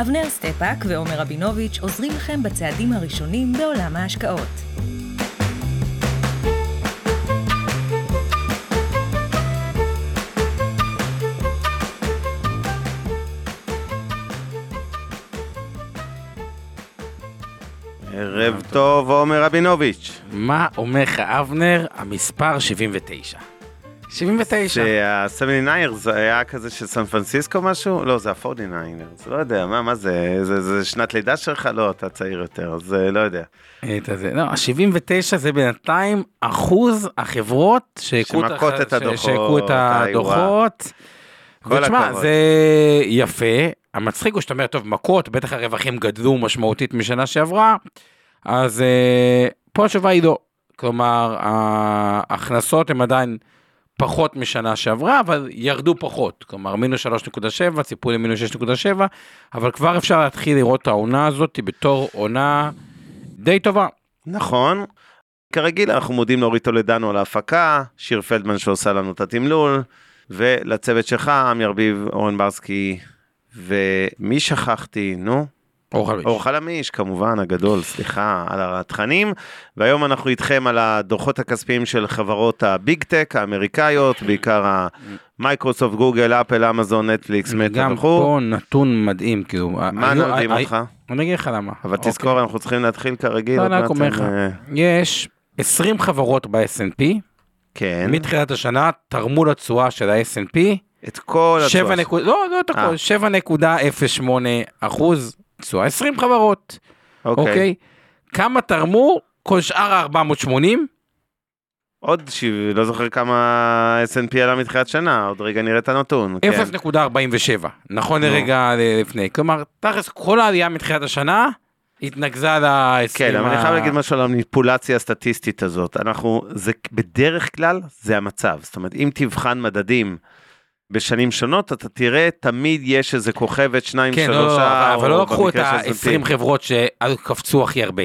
אבנר סטפאק ועומר רבינוביץ' עוזרים לכם בצעדים הראשונים בעולם ההשקעות. ערב טוב, עומר רבינוביץ'. מה אומר לך, אבנר, המספר 79. 79. שה-79 זה היה כזה של סן פרנסיסקו משהו? לא, זה ה-49, לא יודע, מה, מה זה, זה, זה שנת לידה שלך? לא, אתה צעיר יותר, אז אה, לא יודע. הזה, לא, ה-79 זה בינתיים אחוז החברות שהכו את את הדוחות. ותשמע. זה יפה, המצחיק הוא שאתה אומר, טוב, מכות, בטח הרווחים גדלו משמעותית משנה שעברה, אז אה, פה התשובה היא לא. כלומר, ההכנסות הן עדיין פחות משנה שעברה, אבל ירדו פחות. כלומר, מינוס 3.7, ציפו למינוס 6.7, אבל כבר אפשר להתחיל לראות את העונה הזאת בתור עונה די טובה. נכון. כרגיל אנחנו מודים לאורית טולדנו על ההפקה, שיר פלדמן שעושה לנו את התמלול, ולצוות שלך, עמי ארביב, אורן ברסקי, ומי שכחתי, נו? אור חלמיש. אור חלמיש, כמובן, הגדול, סליחה על התכנים. והיום אנחנו איתכם על הדוחות הכספיים של חברות הביג טק האמריקאיות, בעיקר המייקרוסופט, גוגל, אפל, אמזון, נטפליקס, גם וכו'. פה נתון מדהים, כאילו. מה נרדים הי- אותך? אני אגיד לך למה. אבל תזכור, אנחנו צריכים להתחיל כרגיל. לא, אני רק אומר לך, אה, יש 20 חברות ב-S&P, כן, מתחילת השנה תרמו לתשואה של ה-S&P, את כל 7 התשואה. נקוד, לא, לא את אה. הכל, 7.08 אחוז תשואה, 20 חברות, אוקיי. אוקיי? כמה תרמו כל שאר ה-480? עוד, ש... לא זוכר כמה S&P עלה מתחילת שנה, עוד רגע נראה את הנתון. כן. 0.47, נכון נו. לרגע לפני. כלומר, תכלס כל העלייה מתחילת השנה התנקזה ל-20. כן, אבל אני חייב להגיד משהו על המניפולציה הסטטיסטית הזאת. אנחנו, זה בדרך כלל, זה המצב. זאת אומרת, אם תבחן מדדים בשנים שונות, אתה תראה, תמיד יש איזה כוכבת, שניים, כן, לא, לא, שלושה, אבל או לא לקחו את במקרה של ה-20 S&P. חברות שקפצו הכי הרבה.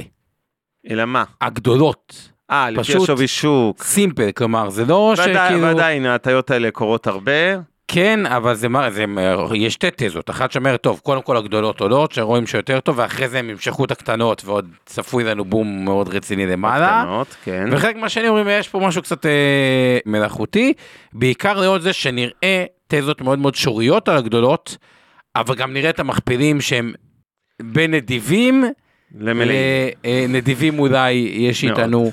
אלא מה? הגדולות, אה, לפי השווי שוק. סימפל, כלומר, זה לא ועדיין, שכאילו... ועדיין, ההטיות האלה קורות הרבה. כן, אבל זה, מה- זה, יש שתי תזות, אחת שאומרת, טוב, קודם כל הגדולות עולות, שרואים שיותר טוב, ואחרי זה הם ימשכו את הקטנות, ועוד צפוי לנו בום מאוד רציני למעלה. קטנות, כן. וחלק מהשני אומרים, יש פה משהו קצת אה, מלאכותי, בעיקר לאור זה שנראה תזות מאוד מאוד שוריות על הגדולות, אבל גם נראה את המכפילים שהם בין נדיבים. לנדיבים אולי יש. איתנו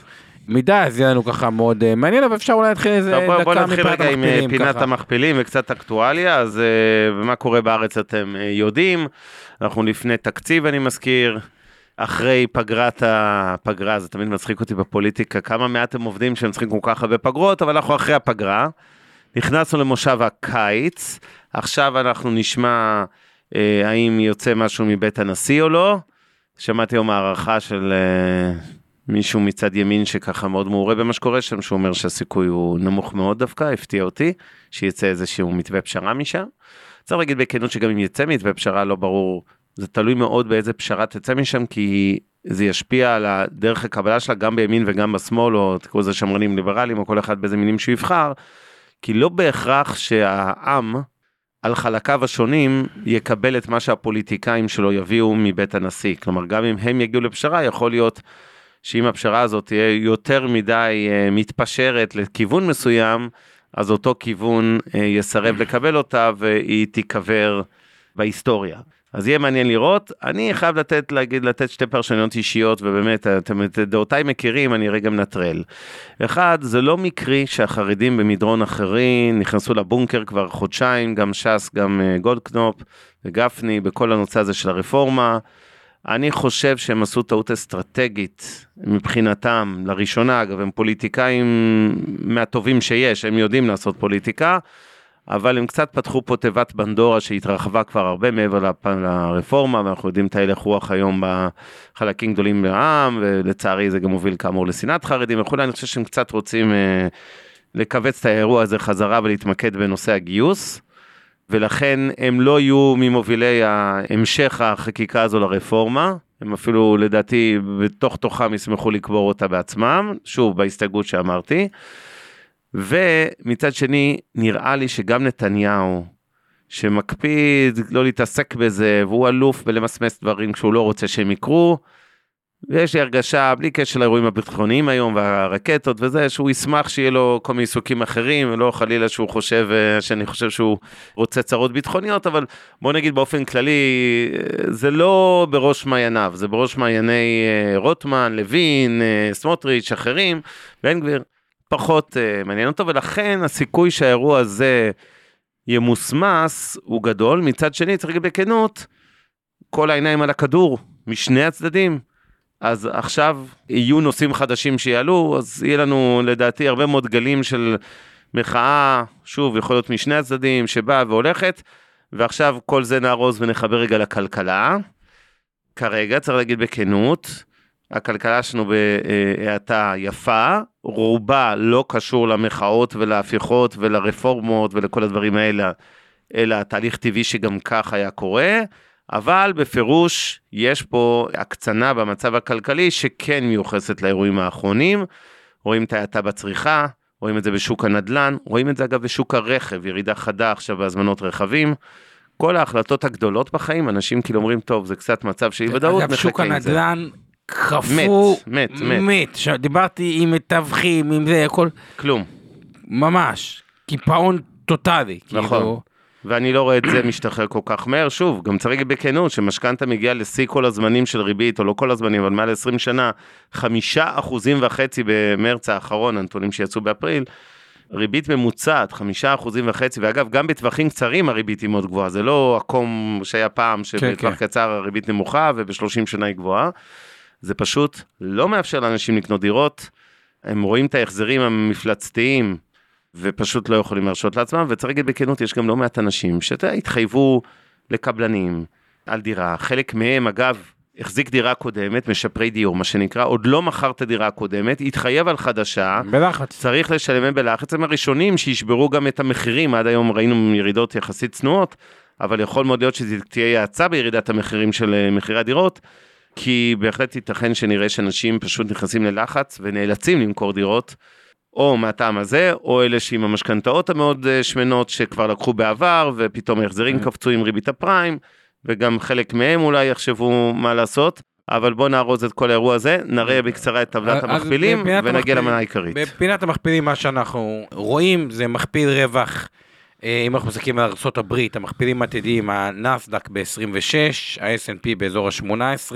מידה, אז יהיה לנו ככה מאוד אה, מעניין, אבל אפשר אולי להתחיל איזה טוב, בוא, בוא דקה נתחיל רגע עם אה, המכפילים. פינת ככה. המכפילים וקצת אקטואליה, אז אה, מה קורה בארץ אתם אה, יודעים, אנחנו לפני תקציב אני מזכיר, אחרי פגרת הפגרה, זה תמיד מצחיק אותי בפוליטיקה, כמה מעט הם עובדים שהם צריכים כל כך הרבה פגרות, אבל אנחנו אחרי הפגרה, נכנסנו למושב הקיץ, עכשיו אנחנו נשמע אה, האם יוצא משהו מבית הנשיא או לא, שמעתי היום הערכה של אה, מישהו מצד ימין שככה מאוד מעורה במה שקורה שם, שהוא אומר שהסיכוי הוא נמוך מאוד דווקא, הפתיע אותי, שיצא איזשהו מתווה פשרה משם. צריך להגיד בכנות שגם אם יצא מתווה פשרה לא ברור, זה תלוי מאוד באיזה פשרה תצא משם, כי זה ישפיע על דרך הקבלה שלה גם בימין וגם בשמאל, או תקראו לזה שמרנים ליברליים, או כל אחד באיזה מינים שהוא יבחר, כי לא בהכרח שהעם, על חלקיו השונים, יקבל את מה שהפוליטיקאים שלו יביאו מבית הנשיא. כלומר, גם אם הם יגיעו לפשרה, יכול להיות שאם הפשרה הזאת תהיה יותר מדי אה, מתפשרת לכיוון מסוים, אז אותו כיוון אה, יסרב לקבל אותה והיא תיקבר בהיסטוריה. אז יהיה מעניין לראות. אני חייב לתת, להגיד, לתת שתי פרשנויות אישיות, ובאמת, אתם את דעותיי מכירים, אני רגע מנטרל. אחד, זה לא מקרי שהחרדים במדרון אחרי נכנסו לבונקר כבר חודשיים, גם ש"ס, גם אה, גולדקנופ וגפני, בכל הנושא הזה של הרפורמה. אני חושב שהם עשו טעות אסטרטגית מבחינתם, לראשונה, אגב, הם פוליטיקאים מהטובים שיש, הם יודעים לעשות פוליטיקה. אבל הם קצת פתחו פה תיבת בנדורה שהתרחבה כבר הרבה מעבר לפ- לרפורמה, ואנחנו יודעים את ההלך רוח היום בחלקים גדולים בעם, ולצערי זה גם מוביל כאמור לשנאת חרדים וכולי, אני חושב שהם קצת רוצים אה, לכווץ את האירוע הזה חזרה ולהתמקד בנושא הגיוס. ולכן הם לא יהיו ממובילי המשך החקיקה הזו לרפורמה, הם אפילו לדעתי בתוך תוכם ישמחו לקבור אותה בעצמם, שוב בהסתייגות שאמרתי. ומצד שני, נראה לי שגם נתניהו, שמקפיד לא להתעסק בזה, והוא אלוף בלמסמס דברים כשהוא לא רוצה שהם יקרו, ויש לי הרגשה, בלי קשר לאירועים הביטחוניים היום והרקטות וזה, שהוא ישמח שיהיה לו כל מיני עיסוקים אחרים, ולא חלילה שהוא חושב, אה, שאני חושב שהוא רוצה צרות ביטחוניות, אבל בוא נגיד באופן כללי, אה, זה לא בראש מעייניו, זה בראש מעייני אה, רוטמן, לוין, סמוטריץ', אחרים, בן גביר, פחות אה, מעניין אותו, ולכן הסיכוי שהאירוע הזה ימוסמס הוא גדול. מצד שני, צריך להגיד בכנות, כל העיניים על הכדור, משני הצדדים. אז עכשיו יהיו נושאים חדשים שיעלו, אז יהיה לנו לדעתי הרבה מאוד גלים של מחאה, שוב, יכול להיות משני הצדדים, שבאה והולכת, ועכשיו כל זה נארוז ונחבר רגע לכלכלה. כרגע, צריך להגיד בכנות, הכלכלה שלנו בהאטה יפה, רובה לא קשור למחאות ולהפיכות ולרפורמות ולכל הדברים האלה, אלא תהליך טבעי שגם כך היה קורה. אבל בפירוש יש פה הקצנה במצב הכלכלי שכן מיוחסת לאירועים האחרונים. רואים את ההאטה בצריכה, רואים את זה בשוק הנדל"ן, רואים את זה אגב בשוק הרכב, ירידה חדה עכשיו בהזמנות רכבים. כל ההחלטות הגדולות בחיים, אנשים כאילו אומרים, טוב, זה קצת מצב של אי ודאות, אגב, שוק נחכה עם זה. הנדל"ן קפוא, מת, מת, מת. מת. עכשיו, דיברתי עם מתווכים, עם זה, הכל, כלום. ממש, קיפאון טוטאלי. נכון. כאילו, ואני לא רואה את זה משתחרר כל כך מהר. שוב, גם צריך להגיד בכנות, שמשכנתה מגיעה לשיא כל הזמנים של ריבית, או לא כל הזמנים, אבל מעל 20 שנה, חמישה אחוזים וחצי במרץ האחרון, הנתונים שיצאו באפריל, ריבית ממוצעת, חמישה אחוזים וחצי, ואגב, גם בטווחים קצרים הריבית היא מאוד גבוהה, זה לא עקום שהיה פעם, שבטווח כן. קצר הריבית נמוכה ובשלושים שנה היא גבוהה. זה פשוט לא מאפשר לאנשים לקנות דירות, הם רואים את ההחזרים המפלצתיים ופשוט לא יכולים להרשות לעצמם, וצריך להגיד בכנות, יש גם לא מעט אנשים שאתה יודע, התחייבו לקבלנים על דירה, חלק מהם אגב החזיק דירה קודמת, משפרי דיור מה שנקרא, עוד לא מכר את הדירה הקודמת, התחייב על חדשה, בלחץ. צריך לשלם הם בלחץ, הם הראשונים שישברו גם את המחירים, עד היום ראינו ירידות יחסית צנועות, אבל יכול מאוד להיות שזה תהיה האצה בירידת המחירים של אה, מחירי הדירות, כי בהחלט ייתכן שנראה שאנשים פשוט נכנסים ללחץ ונאלצים למכור דירות, או מהטעם הזה, או אלה שעם המשכנתאות המאוד אה, שמנות שכבר לקחו בעבר, ופתאום ההחזרים כן. קפצו עם ריבית הפריים, וגם חלק מהם אולי יחשבו מה לעשות. אבל בוא נארוז את כל האירוע הזה, נראה בקצרה את טבלת אז המכפילים ונגיע למנה העיקרית. בפינת המכפילים מה שאנחנו רואים זה מכפיל רווח, אה, אם אנחנו מסתכלים על ארה"ב, המכפילים העתידיים, הנסדק ב-26, ה-S&P באזור ה-18,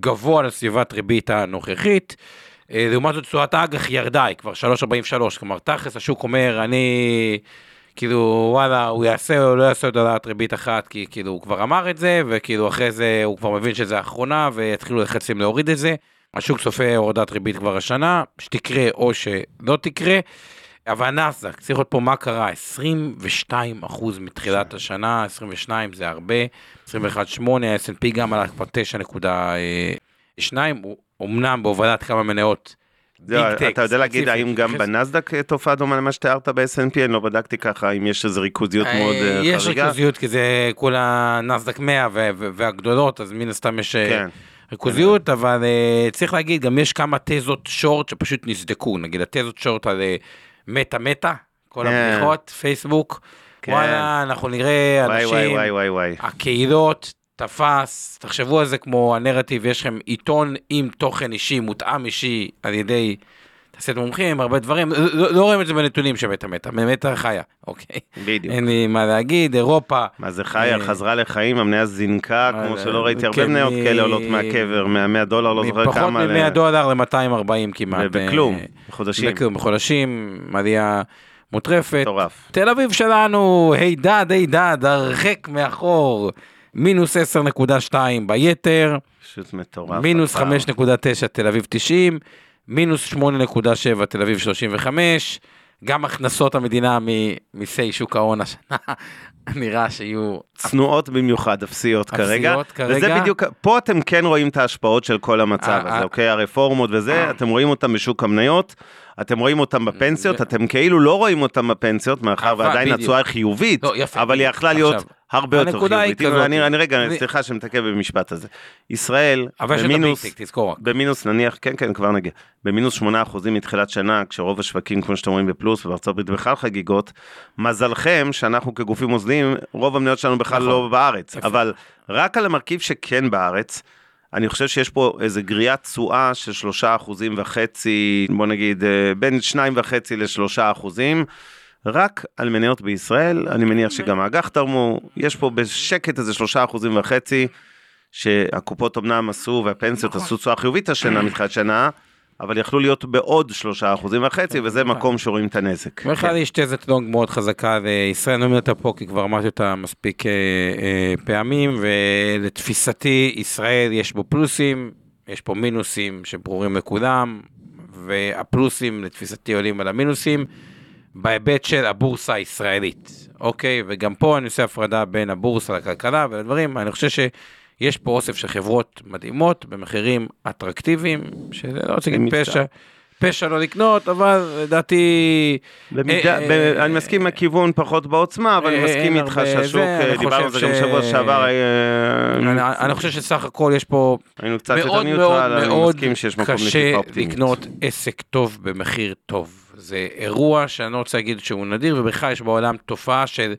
גבוה לסביבת ריבית הנוכחית. אה, לעומת זאת תשואת האג"ח ירדה, היא כבר 3.43, כלומר תכלס השוק אומר, אני, כאילו, וואלה, הוא יעשה או לא יעשה עוד העלאת ריבית אחת, כי כאילו הוא כבר אמר את זה, וכאילו אחרי זה הוא כבר מבין שזה האחרונה, ויתחילו לחצים להוריד את זה. השוק צופה הורדת ריבית כבר השנה, שתקרה או שלא תקרה. אבל הנסדק, צריך לראות פה מה קרה, 22 אחוז מתחילת השנה, 22 זה הרבה, 21.8, ה-S&P גם עלה כבר 9.2, הוא אמנם בהובלת כמה מניות. אתה יודע להגיד האם גם מתייחס- בנסדק אה, תופעה דומה למה שתיארת ב-S&P? אני לא בדקתי ככה, אם יש איזו ריכוזיות מאוד אה, יש חריגה. ריכוזיות כי זה כל הנסדק 100 ו- ו- והגדולות, אז מן הסתם יש אה, כן. ריכוזיות, אבל אה, צריך להגיד, גם יש כמה תזות שורט שפשוט נסדקו, נגיד התזות שורט על אה, מטה מטה, כל כן. הבדיחות, פייסבוק, כן. וואלה, אנחנו נראה וואי אנשים, וואי וואי וואי וואי. הקהילות, תפס, תחשבו על זה כמו הנרטיב, יש לכם עיתון עם תוכן אישי, מותאם אישי על ידי תעשיית מומחים, הרבה דברים, לא, לא רואים את זה בנתונים של מטה מטה, מטה חיה, אוקיי? בדיוק. אין לי מה להגיד, אירופה, מה זה חיה, אה, חזרה לחיים, המניה זינקה, כמו שלא ראיתי הרבה כן, מניות מ- כאלה עולות מהקבר, מה-100 דולר, לא זוכר כמה. ל- מ-100 דולר ל-240 כמעט. ובכלום, אה, בחודשים. בכלום, בחודשים, עלייה מוטרפת. מטורף. תל אביב שלנו, הידד, הידד, הרחק מאחור, מינוס 10.2 ביתר, פשוט מטורף. מינוס הפער. 5.9 תל אביב 90, מינוס 8.7 תל אביב 35, גם הכנסות המדינה ממיסי שוק ההון השנה, נראה שיהיו צנועות במיוחד, אפסיות כרגע. אפסיות כרגע. וזה בדיוק, פה אתם כן רואים את ההשפעות של כל המצב אה, הזה, אה. אוקיי? הרפורמות וזה, אתם רואים אותם בשוק המניות, אתם רואים אותם בפנסיות, אתם כאילו לא רואים אותם בפנסיות, מאחר ועדיין. התשואה חיובית, לא, אבל היא. יכלה להיות הרבה יותר הנקודה היא חיובית. כזאת. אני, אני רגע, אני- סליחה שמתעכב במשפט הזה. ישראל, במינוס. במינוס נניח, כן כן כבר נגיע, במינוס 8% מתחילת שנה, כשרוב השווקים כמו שאתם רואים בפלוס ובארצות הברית בכלל חגיגות, מזלכם שאנחנו כגופים מוסדיים, רוב המניות שלנו בכלל נכון. לא בארץ, יפה. אבל רק על המרכיב שכן בארץ, אני חושב שיש פה איזה גריעת תשואה של שלושה אחוזים וחצי, בוא נגיד אה, בין שניים וחצי לשלושה אחוזים. רק על מניות בישראל, אני מניח שגם האג"ח תרמו, יש פה בשקט איזה שלושה אחוזים וחצי, שהקופות אמנם עשו והפנסיות נכון. עשו תשואה חיובית השנה מתחילת שנה, אבל יכלו להיות בעוד שלושה אחוזים וחצי, וזה נכון. מקום שרואים את הנזק. בכלל יש תזת לונג מאוד חזקה לישראל, אני אומר אותה פה כי כבר אמרתי אותה מספיק אה, אה, פעמים, ולתפיסתי ישראל יש בו פלוסים, יש פה מינוסים שברורים לכולם, והפלוסים לתפיסתי עולים על המינוסים, בהיבט של הבורסה הישראלית, אוקיי? וגם פה אני עושה הפרדה בין הבורסה לכלכלה ולדברים, אני חושב שיש פה אוסף של חברות מדהימות במחירים אטרקטיביים, שזה לא רוצה להגיד. פשע. פשע לא לקנות, אבל לדעתי... במידה, אה, אה, אני מסכים עם הכיוון פחות בעוצמה, אבל אני אה, מסכים איתך שהשוק, אה, דיברנו על זה גם ש- שבוע שעבר, אה, אני, חושב שסך הכל יש פה היינו קצת יותר מאוד מאוד ניוטרל, אני מאוד מסכים שיש מקום. לקנות עסק טוב במחיר טוב. זה אירוע שאני לא רוצה להגיד שהוא נדיר, ובכלל יש בעולם תופעה של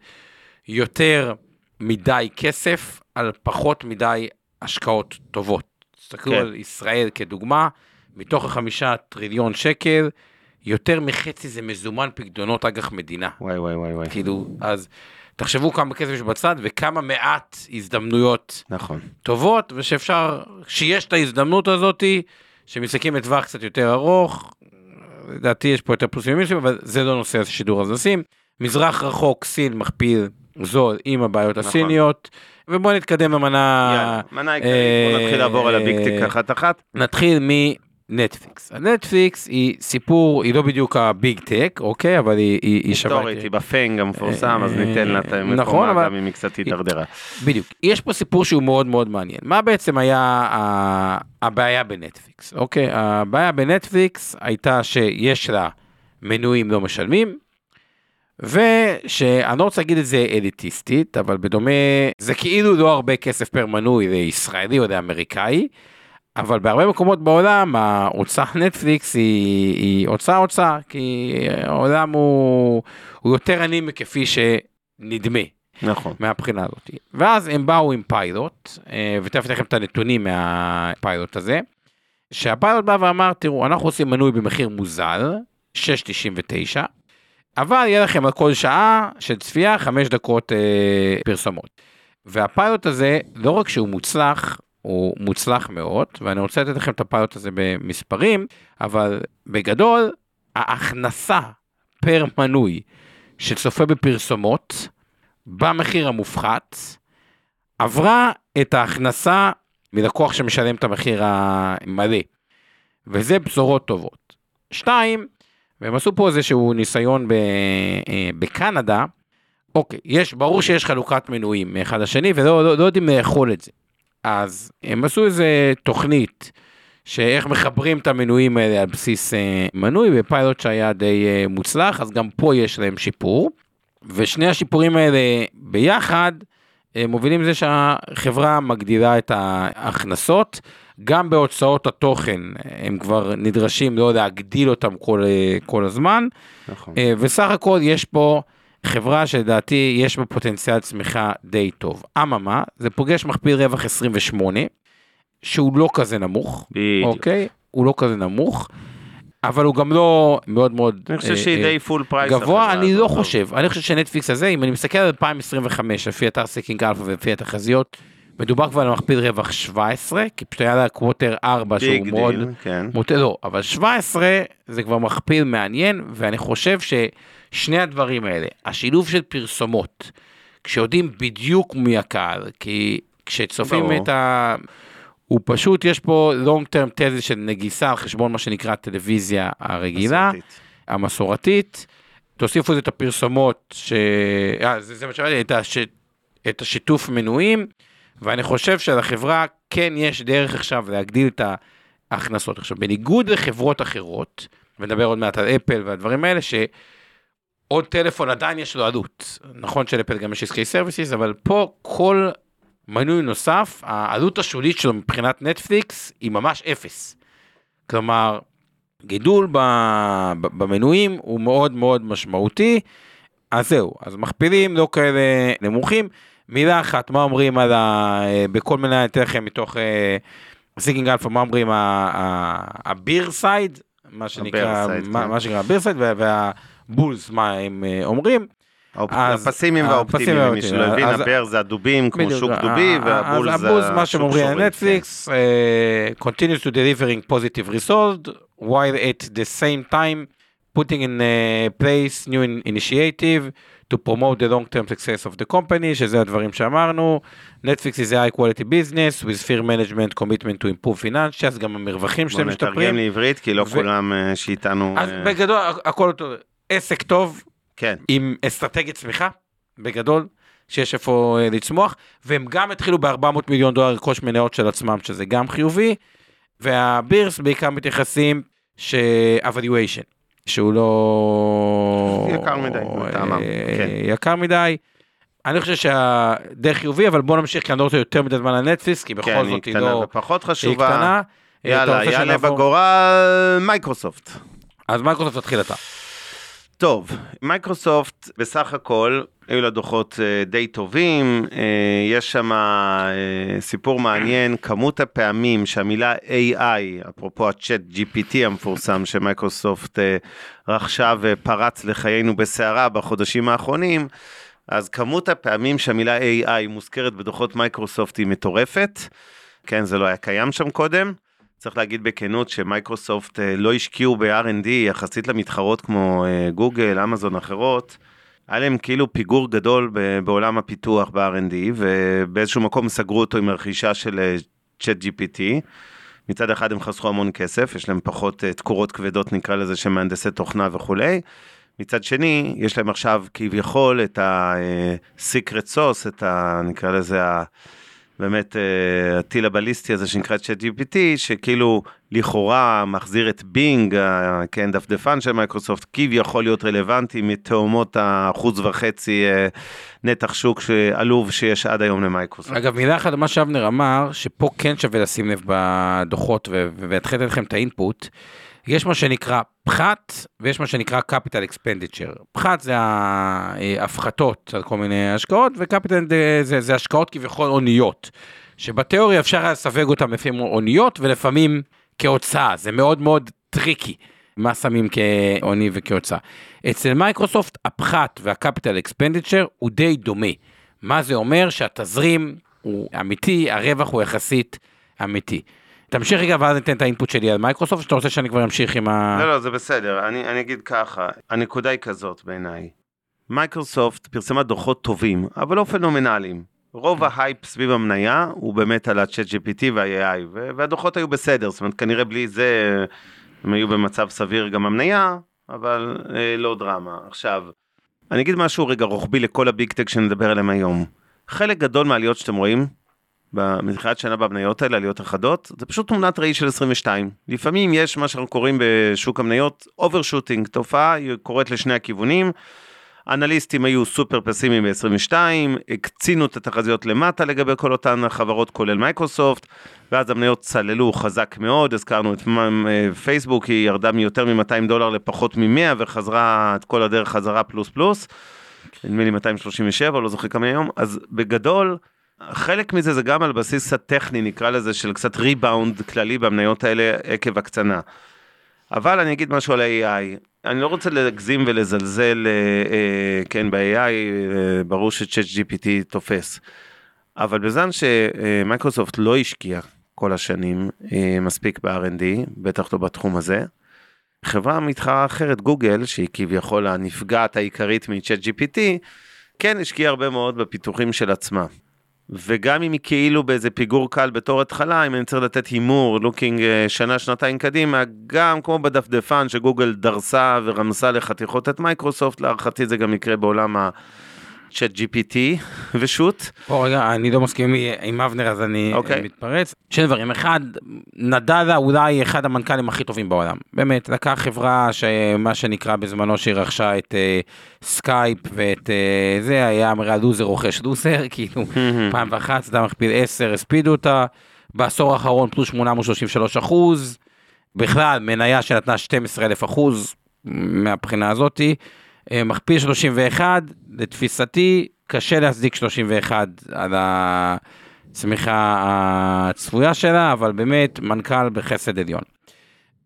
יותר מדי כסף על פחות מדי השקעות טובות. תסתכלו כן. על ישראל כדוגמה, מתוך החמישה טריליון שקל, יותר מחצי זה מזומן פקדונות אג"ח מדינה. וואי וואי וואי וואי, כאילו, אז תחשבו כמה כסף יש בצד וכמה מעט הזדמנויות נכון. טובות, ושאפשר, שיש את ההזדמנות הזאתי, שמסתכלים לטווח קצת יותר ארוך, לדעתי יש פה יותר פלוסים ממינוסים, אבל זה לא נושא השידור אז נשים. מזרח רחוק, סין מכפיל זול עם הבעיות נכון. הסיניות, ובואו נתקדם למנה, יאללה, מנה עיקרית, אה, נתחיל לעבור על אה, ה big tech אחת אחת. נתחיל מנטפליקס. הנטפליקס היא סיפור, היא לא בדיוק ה big tech, אוקיי, אבל היא, היא, היא שווה... היסטורית, היא ב FAANG המפורסם, אז ניתן לה את נכון, המקום אבל- גם אם היא קצת הידרדרה. בדיוק. יש פה סיפור שהוא מאוד מאוד מעניין. מה בעצם היה ה- הבעיה בנטפליקס? אוקיי, הבעיה בנטפליקס הייתה שיש לה מנויים לא משלמים, ושאני לא רוצה להגיד את זה אליטיסטית, אבל בדומה, זה כאילו לא הרבה כסף פר מנוי לישראלי או לאמריקאי, אבל בהרבה מקומות בעולם ההוצאה נטפליקס היא, היא הוצאה הוצאה, כי העולם הוא, הוא יותר עני מכפי שנדמה. נכון. מהבחינה הזאת. ואז הם באו עם פיילוט, אה, ותכף אתן לכם את הנתונים מהפיילוט הזה, שהפיילוט בא ואמר, תראו, אנחנו עושים מנוי במחיר מוזל, 6.99, אבל יהיה לכם על כל שעה של צפייה 5 דקות אה, פרסומות. והפיילוט הזה, לא רק שהוא מוצלח, הוא מוצלח מאוד, ואני רוצה לתת לכם את הפיילוט הזה במספרים, אבל בגדול, ההכנסה פר מנוי שצופה בפרסומות, במחיר המופחת, עברה את ההכנסה מלקוח שמשלם את המחיר המלא. וזה בשורות טובות. שתיים, והם עשו פה איזשהו ניסיון ב, אה, בקנדה, אוקיי, יש, ברור שיש חלוקת מנויים מאחד לשני ולא לא, לא יודעים לאכול את זה. אז הם עשו איזה תוכנית שאיך מחברים את המנויים האלה על בסיס אה, מנוי בפיילוט שהיה די אה, מוצלח, אז גם פה יש להם שיפור. ושני השיפורים האלה ביחד אה, מובילים לזה שהחברה מגדילה את ההכנסות, גם בהוצאות התוכן הם כבר נדרשים לא להגדיל אותם כל, אה, כל הזמן, נכון. אה, וסך הכל יש פה חברה שלדעתי יש בה פוטנציאל צמיחה די טוב. אממה, זה פוגש מכפיל רווח 28, שהוא לא כזה נמוך, בדיוק. אוקיי? הוא לא כזה נמוך, אבל הוא גם לא מאוד מאוד... אני חושב אה, שהיא אה, די full price. גבוה, אני לא הזאת. חושב, אני חושב שנטפליקס הזה, אם אני מסתכל על 2025, לפי אתר Seeking Alpha ולפי התחזיות, מדובר כבר על מכפיל רווח 17, כי פשוט היה לה quarter 4 שהוא big מאוד... דיל, כן. מוטה לא, אבל 17 זה כבר מכפיל מעניין, ואני חושב ששני הדברים האלה, השילוב של פרסומות, כשיודעים בדיוק מי הקהל, כי כשצופים ברור. את ה... הוא פשוט, יש פה long term תזה של נגיסה על חשבון מה שנקרא הטלוויזיה הרגילה. מסורתית. המסורתית, תוסיפו את הפרסומות, ש... אה, זה, זה מה שאמרתי, את, הש... את השיתוף מנויים, ואני חושב שלחברה כן יש דרך עכשיו להגדיל את ההכנסות. עכשיו, בניגוד לחברות אחרות, ונדבר עוד מעט על אפל והדברים האלה, שעוד טלפון עדיין יש לו עלות. נכון שלאפל גם יש עסקי services, אבל פה כל מנוי נוסף, העלות השולית שלו מבחינת נטפליקס היא ממש אפס. כלומר, גידול במנויים הוא מאוד מאוד משמעותי. אז זהו, אז מכפילים לא כאלה נמוכים. מילה אחת, מה אומרים על ה... בכל מיני, אני אתן לכם מתוך Seeking uh, Alpha, מה אומרים ה bear side, מה שנקרא, מה, כן. מה שנקרא ה bear side, וה bulls, מה הם uh, אומרים. הפסימים והאופטימיים, למי שלא הבין, ה bear זה הדובים, כמו שוק דובי, וה bull זה ה bulls, מה שהם אומרים על נטפליקס, continues to delivering positive result, while at the same time putting in place new initiative to promote the long term success of the company, שזה הדברים שאמרנו, נטפליקס is a high quality business with fair management commitment to improve financials, גם המרווחים שלהם משתפרים. בוא נתרגם לעברית, כי לא כולם שאיתנו... אז בגדול, הכל אותו, עסק טוב, כן. עם אסטרטגיית צמיחה, בגדול, שיש איפה uh, לצמוח, והם גם התחילו ב-400 מיליון דולר לרכוש מניות של עצמם, שזה גם חיובי, והבירס בעיקר מתייחסים ש-evaluation, שהוא לא... יקר מדי, לטעמם, אה, כן. יקר מדי. אני חושב שהדרך חיובי, אבל בוא נמשיך, כי אני לא רוצה יותר מדי זמן על נטפליקס, כי בכל כן, זאת היא לא... ופחות חשובה. היא קטנה. יאללה, יאללה, בגדול מייקרוסופט. אז מייקרוסופט תתחיל אתה. טוב, מייקרוסופט בסך הכל היו לה דוחות אה, די טובים, אה, יש שם אה, סיפור מעניין, כמות הפעמים שהמילה AI, אפרופו ה ChatGPT המפורסם שמייקרוסופט רכשה ופרץ לחיינו בסערה בחודשים האחרונים, אז כמות הפעמים שהמילה AI מוזכרת בדוחות מייקרוסופט היא מטורפת, כן, זה לא היה קיים שם קודם. צריך להגיד בכנות שמייקרוסופט אה, לא השקיעו ב-R&D יחסית למתחרות כמו אה, גוגל, אמזון אחרות. היה להם כאילו פיגור גדול בעולם הפיתוח ב-R&D ובאיזשהו מקום סגרו אותו עם הרכישה של אה, GPT. מצד אחד הם חסכו המון כסף, יש להם פחות תקורות כבדות נקרא לזה של מהנדסי תוכנה וכולי. מצד שני, יש להם עכשיו כביכול את ה-secret sauce, את ה... נקרא לזה ה... באמת אה, הטיל הבליסטי הזה שנקרא ChatGPT, שכאילו לכאורה מחזיר את בינג, כן, דפדפן של מייקרוסופט, כביכול להיות רלוונטי מתהומות האחוז וחצי אה, נתח שוק עלוב שיש עד היום למייקרוסופט. אגב, מילה אחת מה שאבנר אמר, שפה כן שווה לשים לב בדוחות, ואתחיל לתת לכם את ה input. יש מה שנקרא פחת ויש מה שנקרא capital expenditure. פחת זה ההפחתות על כל מיני השקעות ו capital זה, זה השקעות כביכול הוניות. שבתיאוריה אפשר לסווג אותם לפעמים הוניות ולפעמים כהוצאה, זה מאוד מאוד טריקי. מה שמים כהוני וכהוצאה. אצל מייקרוסופט הפחת וה capital expenditure הוא די דומה. מה זה אומר? שהתזרים הוא אמיתי, הרווח הוא יחסית אמיתי. תמשיך רגע ואז ניתן את ה input שלי על מייקרוסופט, שאתה רוצה שאני כבר אמשיך עם ה... לא, לא, זה בסדר, אני, אני אגיד ככה, הנקודה היא כזאת בעיניי. מייקרוסופט פרסמה דוחות טובים, אבל לא פנומנליים. רוב ההייפ סביב המניה הוא באמת על ה-chat GPT וה-AI, והדוחות היו בסדר, זאת אומרת כנראה בלי זה הם היו במצב סביר גם המניה, אבל אה, לא דרמה. עכשיו, אני אגיד משהו רגע רוחבי לכל ה big tech שנדבר עליהם היום. חלק גדול מהעליות שאתם רואים, מתחילת שנה במניות האלה, עליות אחדות, זה פשוט תמונת ראי של 22. לפעמים יש מה שאנחנו קוראים בשוק המניות overshooting, תופעה היא קורית לשני הכיוונים. אנליסטים היו סופר פסימיים ב-22, הקצינו את התחזיות למטה לגבי כל אותן החברות כולל מייקרוסופט, ואז המניות צללו חזק מאוד, הזכרנו את פייסבוק, היא ירדה מיותר מ-200 דולר לפחות מ-100 וחזרה את כל הדרך חזרה פלוס פלוס, נדמה לי 237, לא זוכר כמה היום, אז בגדול, חלק מזה זה גם על בסיס הטכני, נקרא לזה, של קצת ריבאונד כללי במניות האלה עקב הקצנה. אבל אני אגיד משהו על ה-AI. אני לא רוצה להגזים ולזלזל, אה, אה, כן, ב-AI, אה, ברור ש-Chat GPT תופס. אבל בזמן שמייקרוסופט לא השקיעה כל השנים מספיק ב-R&D, בטח לא בתחום הזה, חברה מתחרה אחרת, גוגל, שהיא כביכול הנפגעת העיקרית מ-Chat GPT, כן השקיעה הרבה מאוד בפיתוחים של עצמה. וגם אם היא כאילו באיזה פיגור קל בתור התחלה, אם אני צריך לתת הימור, looking שנה, שנתיים קדימה, גם כמו בדפדפן שגוגל דרסה ורמסה לחתיכות את מייקרוסופט, להערכתי זה גם יקרה בעולם ה... ChatGPT ושות'. פה רגע, אני לא מסכים עם אבנר אז אני אוקיי. מתפרץ. שני דברים, אחד, נדלה אולי אחד המנכ"לים הכי טובים בעולם. באמת, לקח חברה שמה שנקרא בזמנו שהיא רכשה את אה, סקייפ ואת אה, זה, היה אמרה לוזר רוכש לוזר, כאילו פעם ואחת, סתם מכפיל 10, הספידו אותה. בעשור האחרון פלוס 833 אחוז. בכלל, מניה שנתנה 12 אלף אחוז מהבחינה הזאתי. אה, מכפיל 31, לתפיסתי, קשה להצדיק 31 על הצמיחה הצפויה שלה, אבל באמת מנכ"ל בחסד עליון.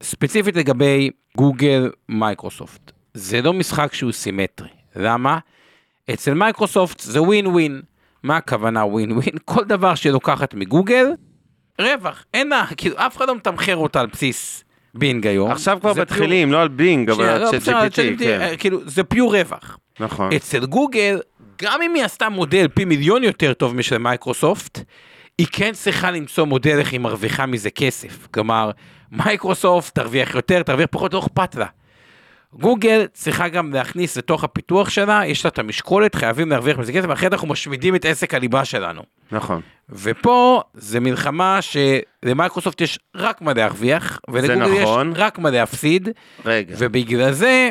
ספציפית לגבי גוגל מייקרוסופט, זה לא משחק שהוא סימטרי. למה? אצל מייקרוסופט זה ווין ווין. מה הכוונה ווין ווין? כל דבר שהיא לוקחת מגוגל, רווח. אין לה, כאילו אף אחד לא מתמחר אותה על בסיס בינג היום. עכשיו כבר מתחילים, לא על בינג, אבל על לא, ChatGPT, כן. אה, כאילו זה pure רווח. נכון. אצל גוגל, גם אם היא עשתה מודל פי מיליון יותר טוב משל מייקרוסופט, היא כן צריכה למצוא מודל איך היא מרוויחה מזה כסף. כלומר, מייקרוסופט תרוויח יותר, תרוויח פחות, לא אכפת לה. גוגל צריכה גם להכניס לתוך הפיתוח שלה, יש לה את המשקולת, חייבים להרוויח מזה כסף, אחרת אנחנו משמידים את עסק הליבה שלנו. נכון. ופה זה מלחמה שלמייקרוסופט יש רק מה להרוויח, ולגוגל נכון. יש רק מה להפסיד, רגע. ובגלל זה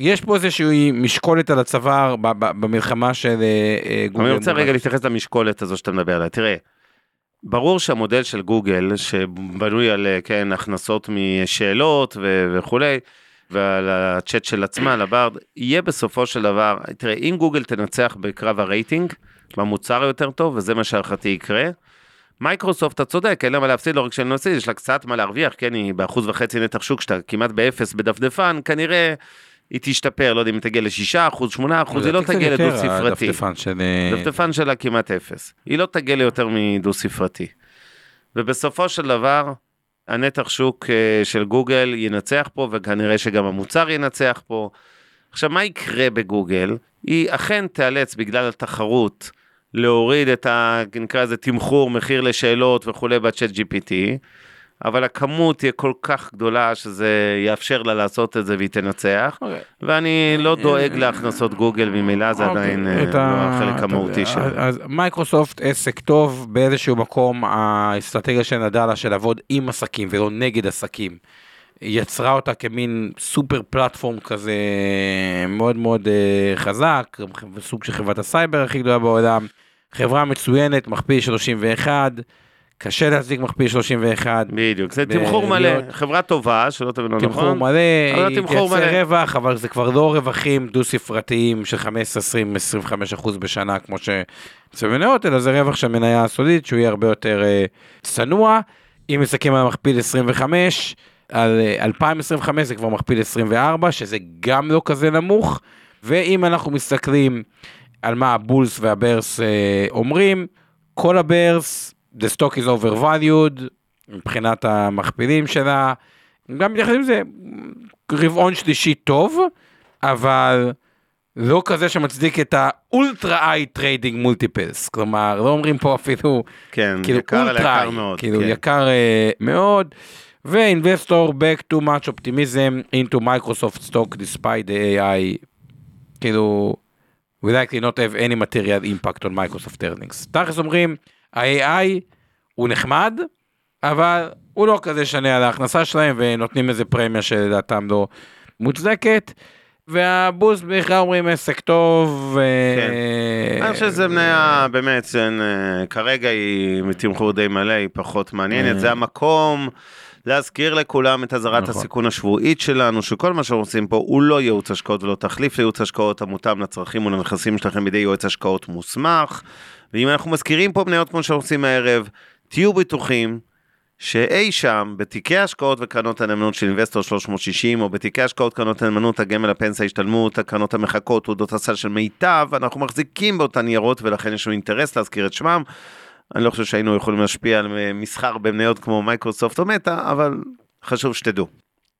יש פה איזושהי משקולת על הצוואר במלחמה של אה, אה, גוגל. אני רוצה רגע להתייחס למשקולת הזו שאתה מדבר עליה. תראה, ברור שהמודל של גוגל, שבנוי על, אה, כן, הכנסות משאלות וכולי, ועל הצ'אט של עצמה, על ה Bard, יהיה בסופו של דבר, תראה, אם גוגל תנצח בקרב הרייטינג, במוצר היותר טוב, וזה מה שהערכתי יקרה, מייקרוסופט, אתה צודק, אין לה מה להפסיד, לא רק שאין לה להפסיד, יש לה קצת מה להרוויח, כן, היא באחוז וחצי נתח שוק, שאתה כמעט באפס בדפדפן, כנראה היא תשתפר, לא יודע אם היא תגיע ל-6 אחוז, 8 אחוז, היא לא תגיע יותר, לדו ספרתי. הדפדפן של... אה, דפדפן שלה כמעט אפס. היא לא תגיע ליותר מדו ספרתי. ובסופו של דבר, הנתח שוק אה, של גוגל ינצח פה, וכנראה שגם המוצר ינצח פה. עכשיו, מה יקרה בגוגל? היא אכן תיאלץ בגלל התחרות להוריד את ה... נקרא לזה תמחור, מחיר לשאלות וכולי בצ'אט GPT, אבל הכמות תהיה כל כך גדולה שזה יאפשר לה לעשות את זה והיא תנצח, אוקיי. ואני לא דואג להכנסות גוגל, ממילא זה אוקיי, עדיין אה, לא ה- החלק המהותי שלו. אז מייקרוסופט עסק טוב באיזשהו מקום האסטרטגיה של נדלה של לעבוד עם עסקים ולא נגד עסקים. יצרה אותה כמין super platform כזה מאוד מאוד אה, חזק, סוג של חברת הסייבר הכי גדולה בעולם. חברה מצוינת, מכפיל 31, קשה להצדיק מכפיל 31. בדיוק, זה תמחור מלא, חברה טובה, שלא תבין לא תמחור נכון. מלא, אבל היא תייצר מלא. רווח, אבל זה כבר לא רווחים דו-ספרתיים של 15, 20, 25 אחוז בשנה, כמו שאצל מניות, אלא זה רווח של מניה סודית, שהוא יהיה הרבה יותר אה, צנוע. אם מסתכלים על מכפיל 25, על אה, 2025 זה כבר מכפיל 24, שזה גם לא כזה נמוך. ואם אנחנו מסתכלים על מה ה bulls וה bears אה, אומרים, כל ה bears, the stock is overvalued, מבחינת המכפילים שלה, גם יחד עם זה, רבעון שלישי טוב, אבל לא כזה שמצדיק את ה ultra high trading multiples, כלומר, לא אומרים פה אפילו, כן, כאילו יקר אולטרה יקר מאוד. כאילו כן. יקר אה, מאוד. ו-investors baked too much optimism into Microsoft stock despite the AI, כאילו, we likely not have any material impact on Microsoft earnings. תכלס אומרים, ה-AI הוא נחמד, אבל הוא לא כזה שנה על ההכנסה שלהם ונותנים איזה פרמיה שלדעתם לא מוצדקת. והבוסט בכלל אומרים עסק טוב. כן. אה, אני חושב שזה מניה באמת, אה, כרגע היא מתמחור די מלא, היא פחות מעניינת, אה. זה המקום להזכיר לכולם את אזהרת נכון. הסיכון השבועית שלנו, שכל מה שאנחנו עושים פה הוא לא ייעוץ השקעות ולא תחליף לייעוץ השקעות המותאם לצרכים ולנכסים שלכם בידי יועץ השקעות מוסמך. ואם אנחנו מזכירים פה מניות כמו שאנחנו עושים הערב, תהיו בטוחים שאי שם, בתיקי השקעות וקרנות הנאמנות של אינבסטור 360, או בתיקי השקעות קרנות הנאמנות, הגמל, הפנסיה, ההשתלמות, הקרנות המחקות, תעודות הסל של מיטב, אנחנו מחזיקים באותן ניירות ולכן יש לנו אינטרס להזכיר את שמם. אני לא חושב שהיינו יכולים להשפיע על אה, מסחר במניות כמו מייקרוסופט או מטא, אבל חשוב שתדעו.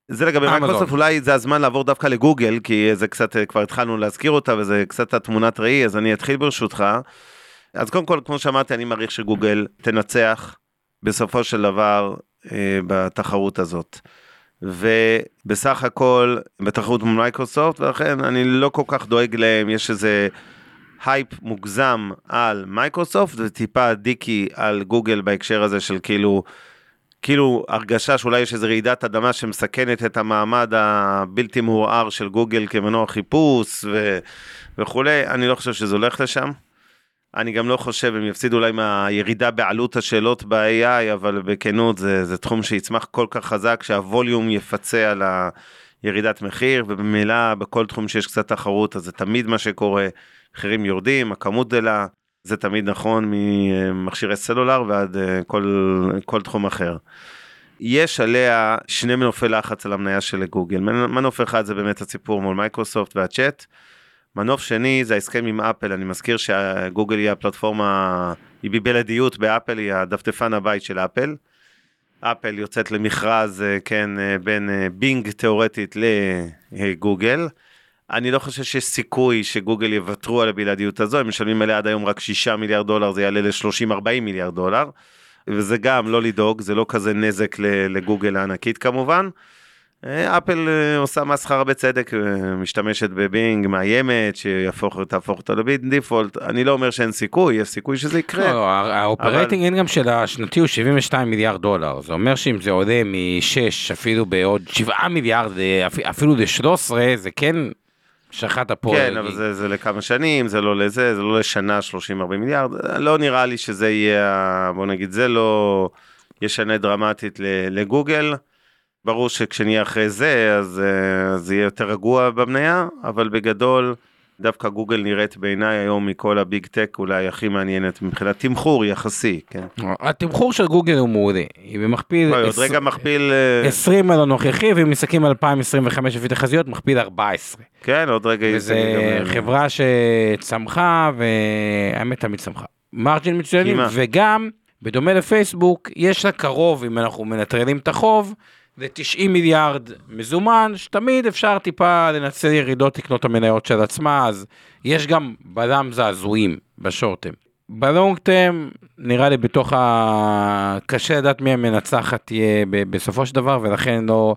זה לגבי. מייקרוסופט, אולי זה הזמן לעבור דווקא לגוגל, כי זה קצת, אה, כבר התחלנו להזכיר אותה וזה קצת התמונת ראי, אז אני אתחיל ברשותך. אז קודם כל, כמו שאמרתי, אני מעריך שגוגל תנצח בסופו של דבר אה, בתחרות הזאת. ובסך הכל בתחרות מול מייקרוסופט, ולכן אני לא כל כך דואג להם, יש איזה הייפ מוגזם על מייקרוסופט וטיפה דיקי על גוגל בהקשר הזה של כאילו, כאילו הרגשה שאולי יש איזה רעידת אדמה שמסכנת את המעמד הבלתי מעורער של גוגל כמנוע חיפוש ו... וכולי, אני לא חושב שזה הולך לשם. אני גם לא חושב, הם יפסידו אולי מהירידה בעלות השאלות ב-AI, אבל בכנות זה, זה תחום שיצמח כל כך חזק שהווליום יפצה על הירידת מחיר, ובמילא בכל תחום שיש קצת תחרות, אז זה תמיד מה שקורה, מחירים יורדים, הכמות גדלה, זה תמיד נכון ממכשירי סלולר ועד אה, כל, כל תחום אחר. יש עליה שני מנופי לחץ על המניה של גוגל, מנוף אחד זה באמת הסיפור מול מייקרוסופט והצ'אט, מנוף שני זה ההסכם עם אפל, אני מזכיר שגוגל היא הפלטפורמה, היא בבלעדיות באפל, היא הדפדפן הבית של אפל. אפל יוצאת למכרז, אה, כן, אה, בין אה, בינג תיאורטית לגוגל. אני לא חושב שיש סיכוי שגוגל יוותרו על הבלעדיות הזו, הם משלמים עליה עד היום רק 6 מיליארד דולר, זה יעלה ל-30-40 מיליארד דולר. וזה גם לא לדאוג, זה לא כזה נזק לגוגל הענקית כמובן. אפל אה, עושה מסחרה בצדק, אה, משתמשת בבינג, מאיימת, שתהפוך אותו לביט דיפולט, אני לא אומר שאין סיכוי, יש סיכוי שזה יקרה. לא, האופרייטינג אין גם של השנתי הוא 72 מיליארד דולר, זה אומר שאם זה עולה מ-6 אפילו בעוד 7 מיליארד, אה, אפילו ל-13, זה כן שחט הפועל. כן, אבל זה, זה לכמה שנים, זה לא לזה, זה לא לשנה 30-40 מיליארד, לא נראה לי שזה יהיה, בוא נגיד, זה לא ישנה דרמטית לגוגל. ברור שכשנהיה אחרי זה, אז אה, זה יהיה יותר רגוע במניה, אבל בגדול, דווקא גוגל נראית בעיניי היום מכל הביג טק אולי הכי מעניינת מבחינת תמחור יחסי, כן. התמחור של גוגל הוא מעולה, היא במכפיל... עוד רגע מכפיל... 20 על הנוכחי, ואם מסתכלים על 2025 לפי תחזיות, מכפיל 14. כן, עוד רגע... וזה חברה שצמחה, והאמת תמיד צמחה. מרג'ין מצוינים, וגם, בדומה לפייסבוק, יש לה קרוב, אם אנחנו מנטרלים את החוב, זה 90 מיליארד מזומן, שתמיד אפשר טיפה לנצל ירידות לקנות המניות של עצמה, אז יש גם בלם זעזועים בשורטם. בלונג טרם, נראה לי בתוך ה... קשה לדעת מי המנצחת תהיה בסופו של דבר, ולכן לא...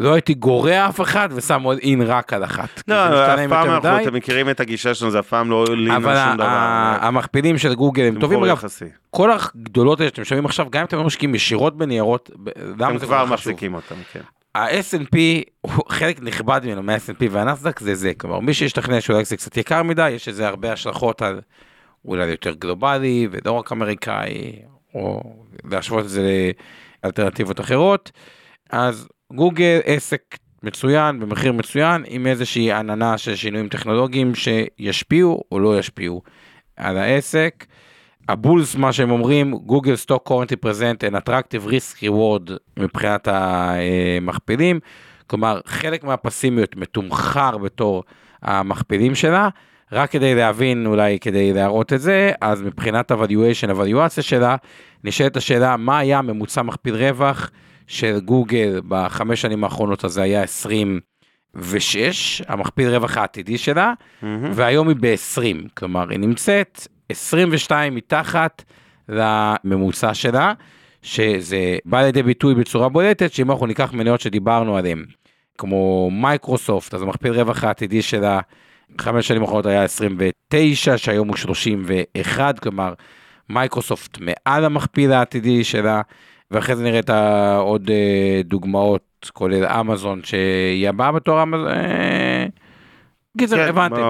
לא הייתי גורע אף אחד ושם עוד אין רק על אחת. לא, אף פעם אנחנו, אתם מכירים את הגישה שלנו, זה אף פעם לא על שום דבר. אבל המכפילים של גוגל הם טובים, אגב, כל הגדולות האלה שאתם שומעים עכשיו, גם אם אתם לא משקיעים ישירות בניירות, הם כבר מחזיקים אותם, כן. ה-S&P, חלק נכבד ממנו מה-S&P והנסדק זה זה, כלומר מי שישתכנע שאולי זה קצת יקר מדי, יש לזה הרבה השלכות על אולי יותר גלובלי ולא רק אמריקאי, או להשוות את זה לאלטרנטיבות אחרות, אז גוגל עסק מצוין במחיר מצוין עם איזושהי עננה של שינויים טכנולוגיים שישפיעו או לא ישפיעו על העסק. הבולס מה שהם אומרים גוגל סטוק קורנטי פרזנט אין אטרקטיב ריסק ריוורד מבחינת המכפילים. כלומר חלק מהפסימיות מתומחר בתור המכפילים שלה. רק כדי להבין אולי כדי להראות את זה אז מבחינת הוואליואשן הוואליואציה שלה נשאלת השאלה מה היה ממוצע מכפיל רווח של גוגל בחמש שנים האחרונות הזה היה 26, המכפיל רווח העתידי שלה, mm-hmm. והיום היא ב-20, כלומר היא נמצאת 22 מתחת לממוצע שלה, שזה בא לידי ביטוי בצורה בולטת, שאם אנחנו ניקח מניות שדיברנו עליהן, כמו מייקרוסופט, אז המכפיל רווח העתידי שלה, חמש שנים האחרונות היה 29, שהיום הוא 31, כלומר מייקרוסופט מעל המכפיל העתידי שלה. ואחרי זה נראה את עוד אה, דוגמאות, כולל אמזון, שהיא הבאה בתור אמזון. אה, קיצר, כן, הבנתם.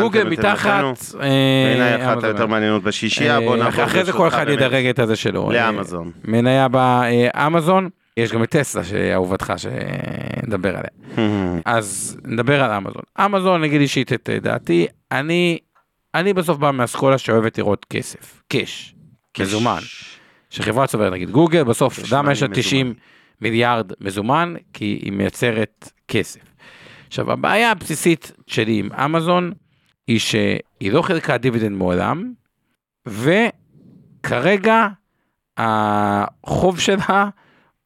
גוגל מתחת. בעיניי אה, אחת היותר מעניינות בשישייה, בוא נעבור. אחרי זה כל אחד ידרג את הזה שלו. לאמזון. מניה באמזון. יש גם את טסלה שאהובתך שנדבר עליה. אז נדבר על אמזון. אמזון נגיד אישית את דעתי, אני, אני בסוף בא מהאסכולה שאוהבת לראות כסף, קאש, מזומן. שחברה צוברת, נגיד גוגל, בסוף, למה יש לה 90 מיליארד מזומן? כי היא מייצרת כסף. עכשיו, הבעיה הבסיסית שלי עם אמזון, היא שהיא לא חלקה דיבידנד מעולם, וכרגע החוב שלה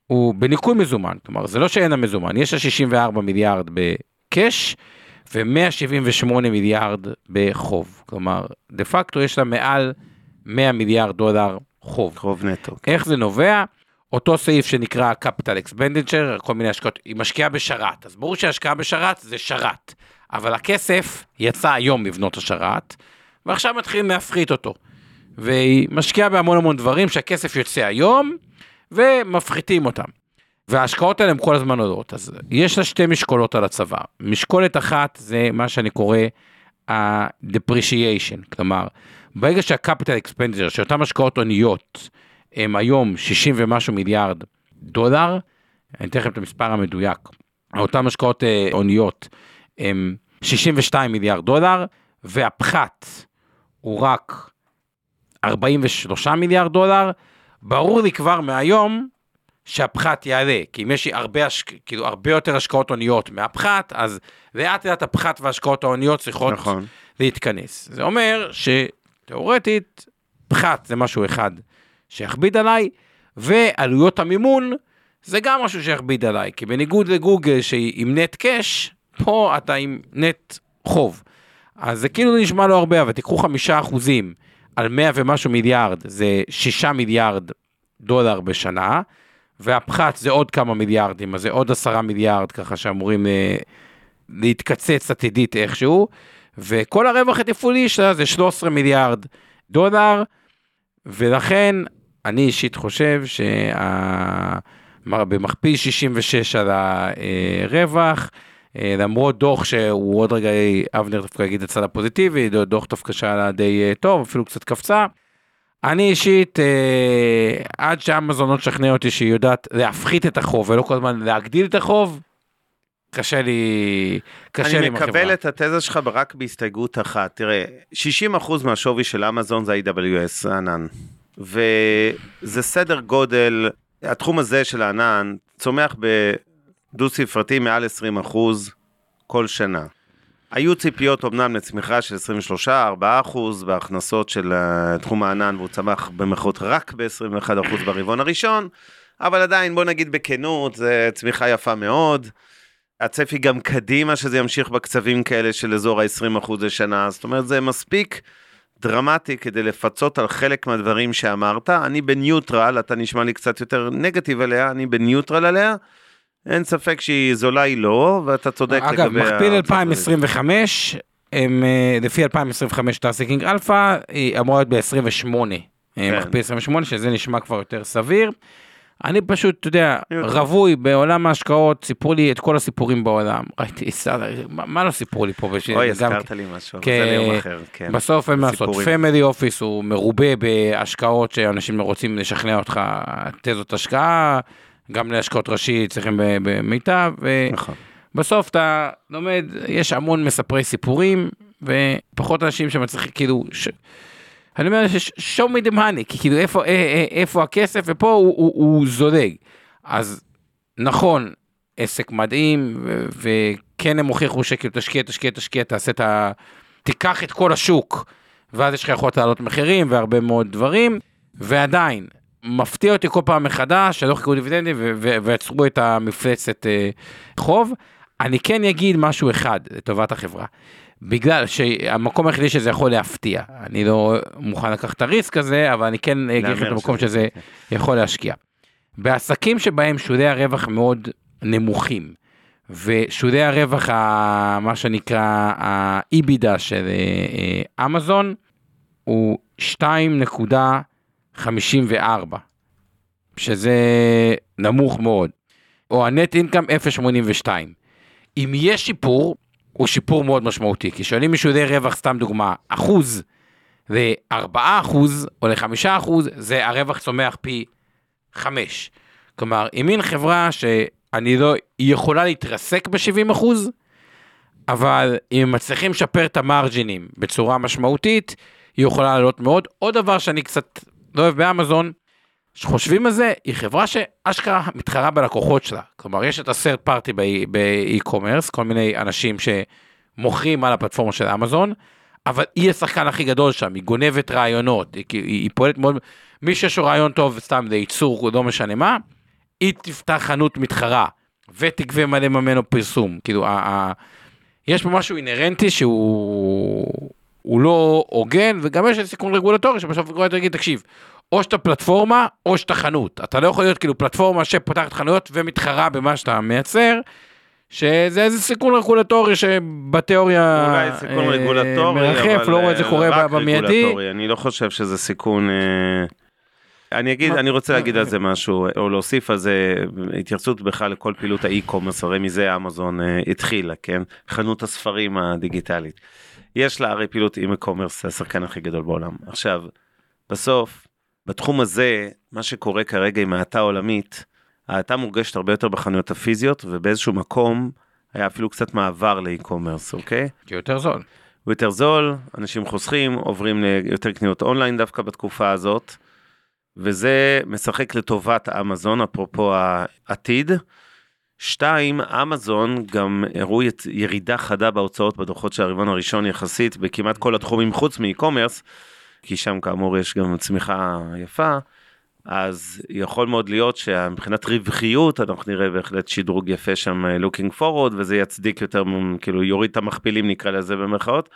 הוא בניכוי מזומן, כלומר זה לא שאין לה מזומן, יש לה 64 מיליארד בקאש, ו-178 מיליארד בחוב. כלומר, דה פקטו יש לה מעל 100 מיליארד דולר חוב. חוב נטו. איך זה נובע? אותו סעיף שנקרא capital expenditure, כל מיני השקעות, היא משקיעה בשרת, אז ברור שהשקעה בשרת זה שרת, אבל הכסף יצא היום לבנות השרת, ועכשיו מתחילים להפחית אותו. והיא משקיעה בהמון המון דברים שהכסף יוצא היום, ומפחיתים אותם. וההשקעות האלה הן כל הזמן עולות, אז יש לה שתי משקולות על הצבא. משקולת אחת זה מה שאני קורא ה-depreciation, כלומר, ברגע שה-capital expenditure, שאותן השקעות הוניות, הם היום 60 ומשהו מיליארד דולר, אני אתן לכם את המספר המדויק, אותן השקעות אה, הוניות הם 62 מיליארד דולר, והפחת הוא רק 43 מיליארד דולר, ברור לי כבר מהיום שהפחת יעלה, כי אם יש לי הרבה, השק... כאילו, הרבה יותר השקעות הוניות מהפחת, אז לאט לאט הפחת וההשקעות ההוניות צריכות נכון. להתכנס. זה אומר שתאורטית, פחת זה משהו אחד שיכביד עליי, ועלויות המימון זה גם משהו שיכביד עליי, כי בניגוד לגוגל שהיא עם נט קאש, פה אתה עם נט חוב. אז זה כאילו נשמע לא הרבה, אבל תיקחו חמישה אחוזים על 100 ומשהו מיליארד, זה שישה מיליארד דולר בשנה, והפחת זה עוד כמה מיליארדים, אז זה עוד עשרה מיליארד ככה שאמורים אה, להתקצץ עתידית איכשהו, וכל הרווח התפעולי שלה זה 13 מיליארד דולר, ולכן אני אישית חושב שבמכפיל 66 על הרווח, אה, למרות דוח שהוא עוד רגע, אבנר דווקא יגיד הצד הפוזיטיבי, דוח דווקא שהיה די אה, טוב, אפילו קצת קפצה. אני אישית, אה, עד שאמזון לא תשכנע אותי שהיא יודעת להפחית את החוב ולא כל הזמן להגדיל את החוב, קשה לי, קשה לי עם אני החברה. מקבל את התזה שלך רק בהסתייגות אחת. תראה, 60% מהשווי של אמזון זה AWS, הענן. וזה סדר גודל, התחום הזה של הענן צומח בדו ספרתי מעל 20% כל שנה. היו ציפיות אמנם לצמיחה של 23-4% בהכנסות של אה, תחום הענן, והוא צמח במרכאות רק ב-21% ברבעון הראשון, אבל עדיין, בוא נגיד בכנות, זו צמיחה יפה מאוד. הצפי גם קדימה שזה ימשיך בקצבים כאלה של אזור ה-20% לשנה, זאת אומרת זה מספיק דרמטי כדי לפצות על חלק מהדברים שאמרת. אני בניוטרל, אתה נשמע לי קצת יותר נגטיב עליה, אני בניוטרל עליה. אין ספק שהיא זולה היא לא, ואתה צודק אגב, לגבי... מכפיל ה- 2025, הם, אה, לפי 2025 Seeking Alpha, היא אמורה להיות ב-28. כן. מכפיל 28, שזה נשמע כבר יותר סביר. אני פשוט, אתה יודע. רווי בעולם ההשקעות, סיפרו לי את כל הסיפורים בעולם. ראיתי, מה לא סיפרו לי פה? אוי, הזכרת לי משהו, זה ליום אחר, כן. בסוף אין מה לעשות. family office הוא מרובה בהשקעות שאנשים רוצים לשכנע אותך, תזות השקעה, גם להשקעות ראשי צריכים במיטב, נכון. ובסוף אתה לומד, יש המון מספרי סיפורים, ופחות אנשים שמצליחים, כאילו. אני אומר, show me the money, כי כאילו איפה, אה, אה, איפה הכסף, ופה הוא, הוא, הוא זולג. אז נכון, עסק מדהים, וכן הם הוכיחו שכאילו תשקיע, תשקיע, תשקיע, תעשה את ה... תיקח את כל השוק, ואז יש לך יכולת לעלות מחירים והרבה מאוד דברים, ועדיין, מפתיע אותי כל פעם מחדש שלא חיכו דיבידנדים ויצרו את המפלצת אה, חוב. אני כן אגיד משהו אחד לטובת החברה. בגלל שהמקום היחידי שזה יכול להפתיע, אני לא מוכן לקחת את הריסק הזה, אבל אני כן אגיד לכם את המקום שזה- יכול להשקיע. בעסקים שבהם שולי הרווח מאוד נמוכים, ושולי הרווח, ה- מה שנקרא ה-EBITDA של אה, אה, אמזון, הוא 2.54, שזה נמוך מאוד, או הנט אינקאם 0.82. אם יש שיפור, הוא שיפור מאוד משמעותי, כי שואלים משולי רווח, סתם דוגמה, אחוז ל-4 אחוז או ל-5 אחוז, זה הרווח צומח פי 5. כלומר, אם מין חברה שאני לא, היא יכולה להתרסק ב-70 אחוז, אבל אם מצליחים לשפר את המרג'ינים בצורה משמעותית, היא יכולה לעלות מאוד. עוד דבר שאני קצת לא אוהב באמזון, שחושבים על זה, היא חברה שאשכרה מתחרה בלקוחות שלה. כלומר, יש את הסרט פארטי באי-קומרס, כל מיני אנשים שמוכרים על הפלטפורמה של אמזון, אבל היא השחקן הכי גדול שם, היא גונבת רעיונות, היא, היא, היא פועלת מאוד, מי שיש לו רעיון טוב סתם לייצור, לא משנה מה, היא תפתח חנות מתחרה ותגבה מלא ממנו פרסום. כאילו, ה, ה, יש פה משהו אינהרנטי שהוא הוא לא הוגן, וגם יש סיכון רגולטורי שבסוף רגולטור יגיד, תקשיב, או שאתה פלטפורמה או שאתה חנות. אתה לא יכול להיות כאילו פלטפורמה שפותחת חנויות ומתחרה במה שאתה מייצר. שזה איזה סיכון רגולטורי שבתיאוריה אולי סיכון אה, רגולטורי, מרחף, לא רואה את זה אה, קורה במיידי. אני לא חושב שזה סיכון... אה, אני אגיד, אני רוצה להגיד על זה משהו, או להוסיף על זה התייחסות בכלל לכל פעילות ה-e-commerce, הרי מזה אמזון אה, התחילה, כן? חנות הספרים הדיגיטלית. יש לה הרי פעילות e-commerce, השחקן הכי גדול בעולם. עכשיו, בסוף, בתחום הזה, מה שקורה כרגע עם האטה עולמית, ההאטה מורגשת הרבה יותר בחנויות הפיזיות, ובאיזשהו מקום היה אפילו קצת מעבר ל-e-commerce, אוקיי? כי יותר זול. הוא יותר זול, אנשים חוסכים, עוברים ליותר קניות אונליין דווקא בתקופה הזאת, וזה משחק לטובת אמזון, אפרופו העתיד. שתיים, אמזון גם הראו ירידה חדה בהוצאות בדוחות של הרבעון הראשון יחסית בכמעט כל התחומים חוץ מאי-קומרס, כי שם כאמור יש גם צמיחה יפה, אז יכול מאוד להיות שמבחינת רווחיות אנחנו נראה בהחלט שדרוג יפה שם אה, looking forward וזה יצדיק יותר כאילו יוריד את המכפילים נקרא לזה במרכאות.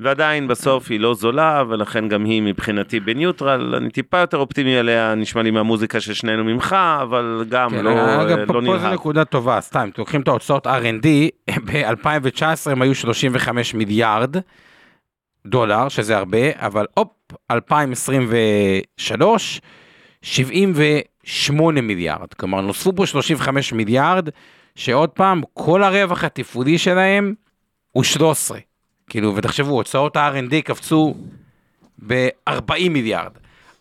ועדיין בסוף היא לא זולה ולכן גם היא מבחינתי בניוטרל אני טיפה יותר אופטימי עליה נשמע לי מהמוזיקה של שנינו ממך אבל גם כן, לא, אגב, לא פה, פה זו נלהב. נקודה טובה, סתם, לוקחים את ההוצאות R&D, ב-2019 הם היו 35 מיליארד דולר, שזה הרבה, אבל הופ, 2023, 78 מיליארד. כלומר, נוספו פה 35 מיליארד, שעוד פעם, כל הרווח התפעולי שלהם הוא 13. כאילו, ותחשבו, הוצאות ה-R&D קפצו ב-40 מיליארד.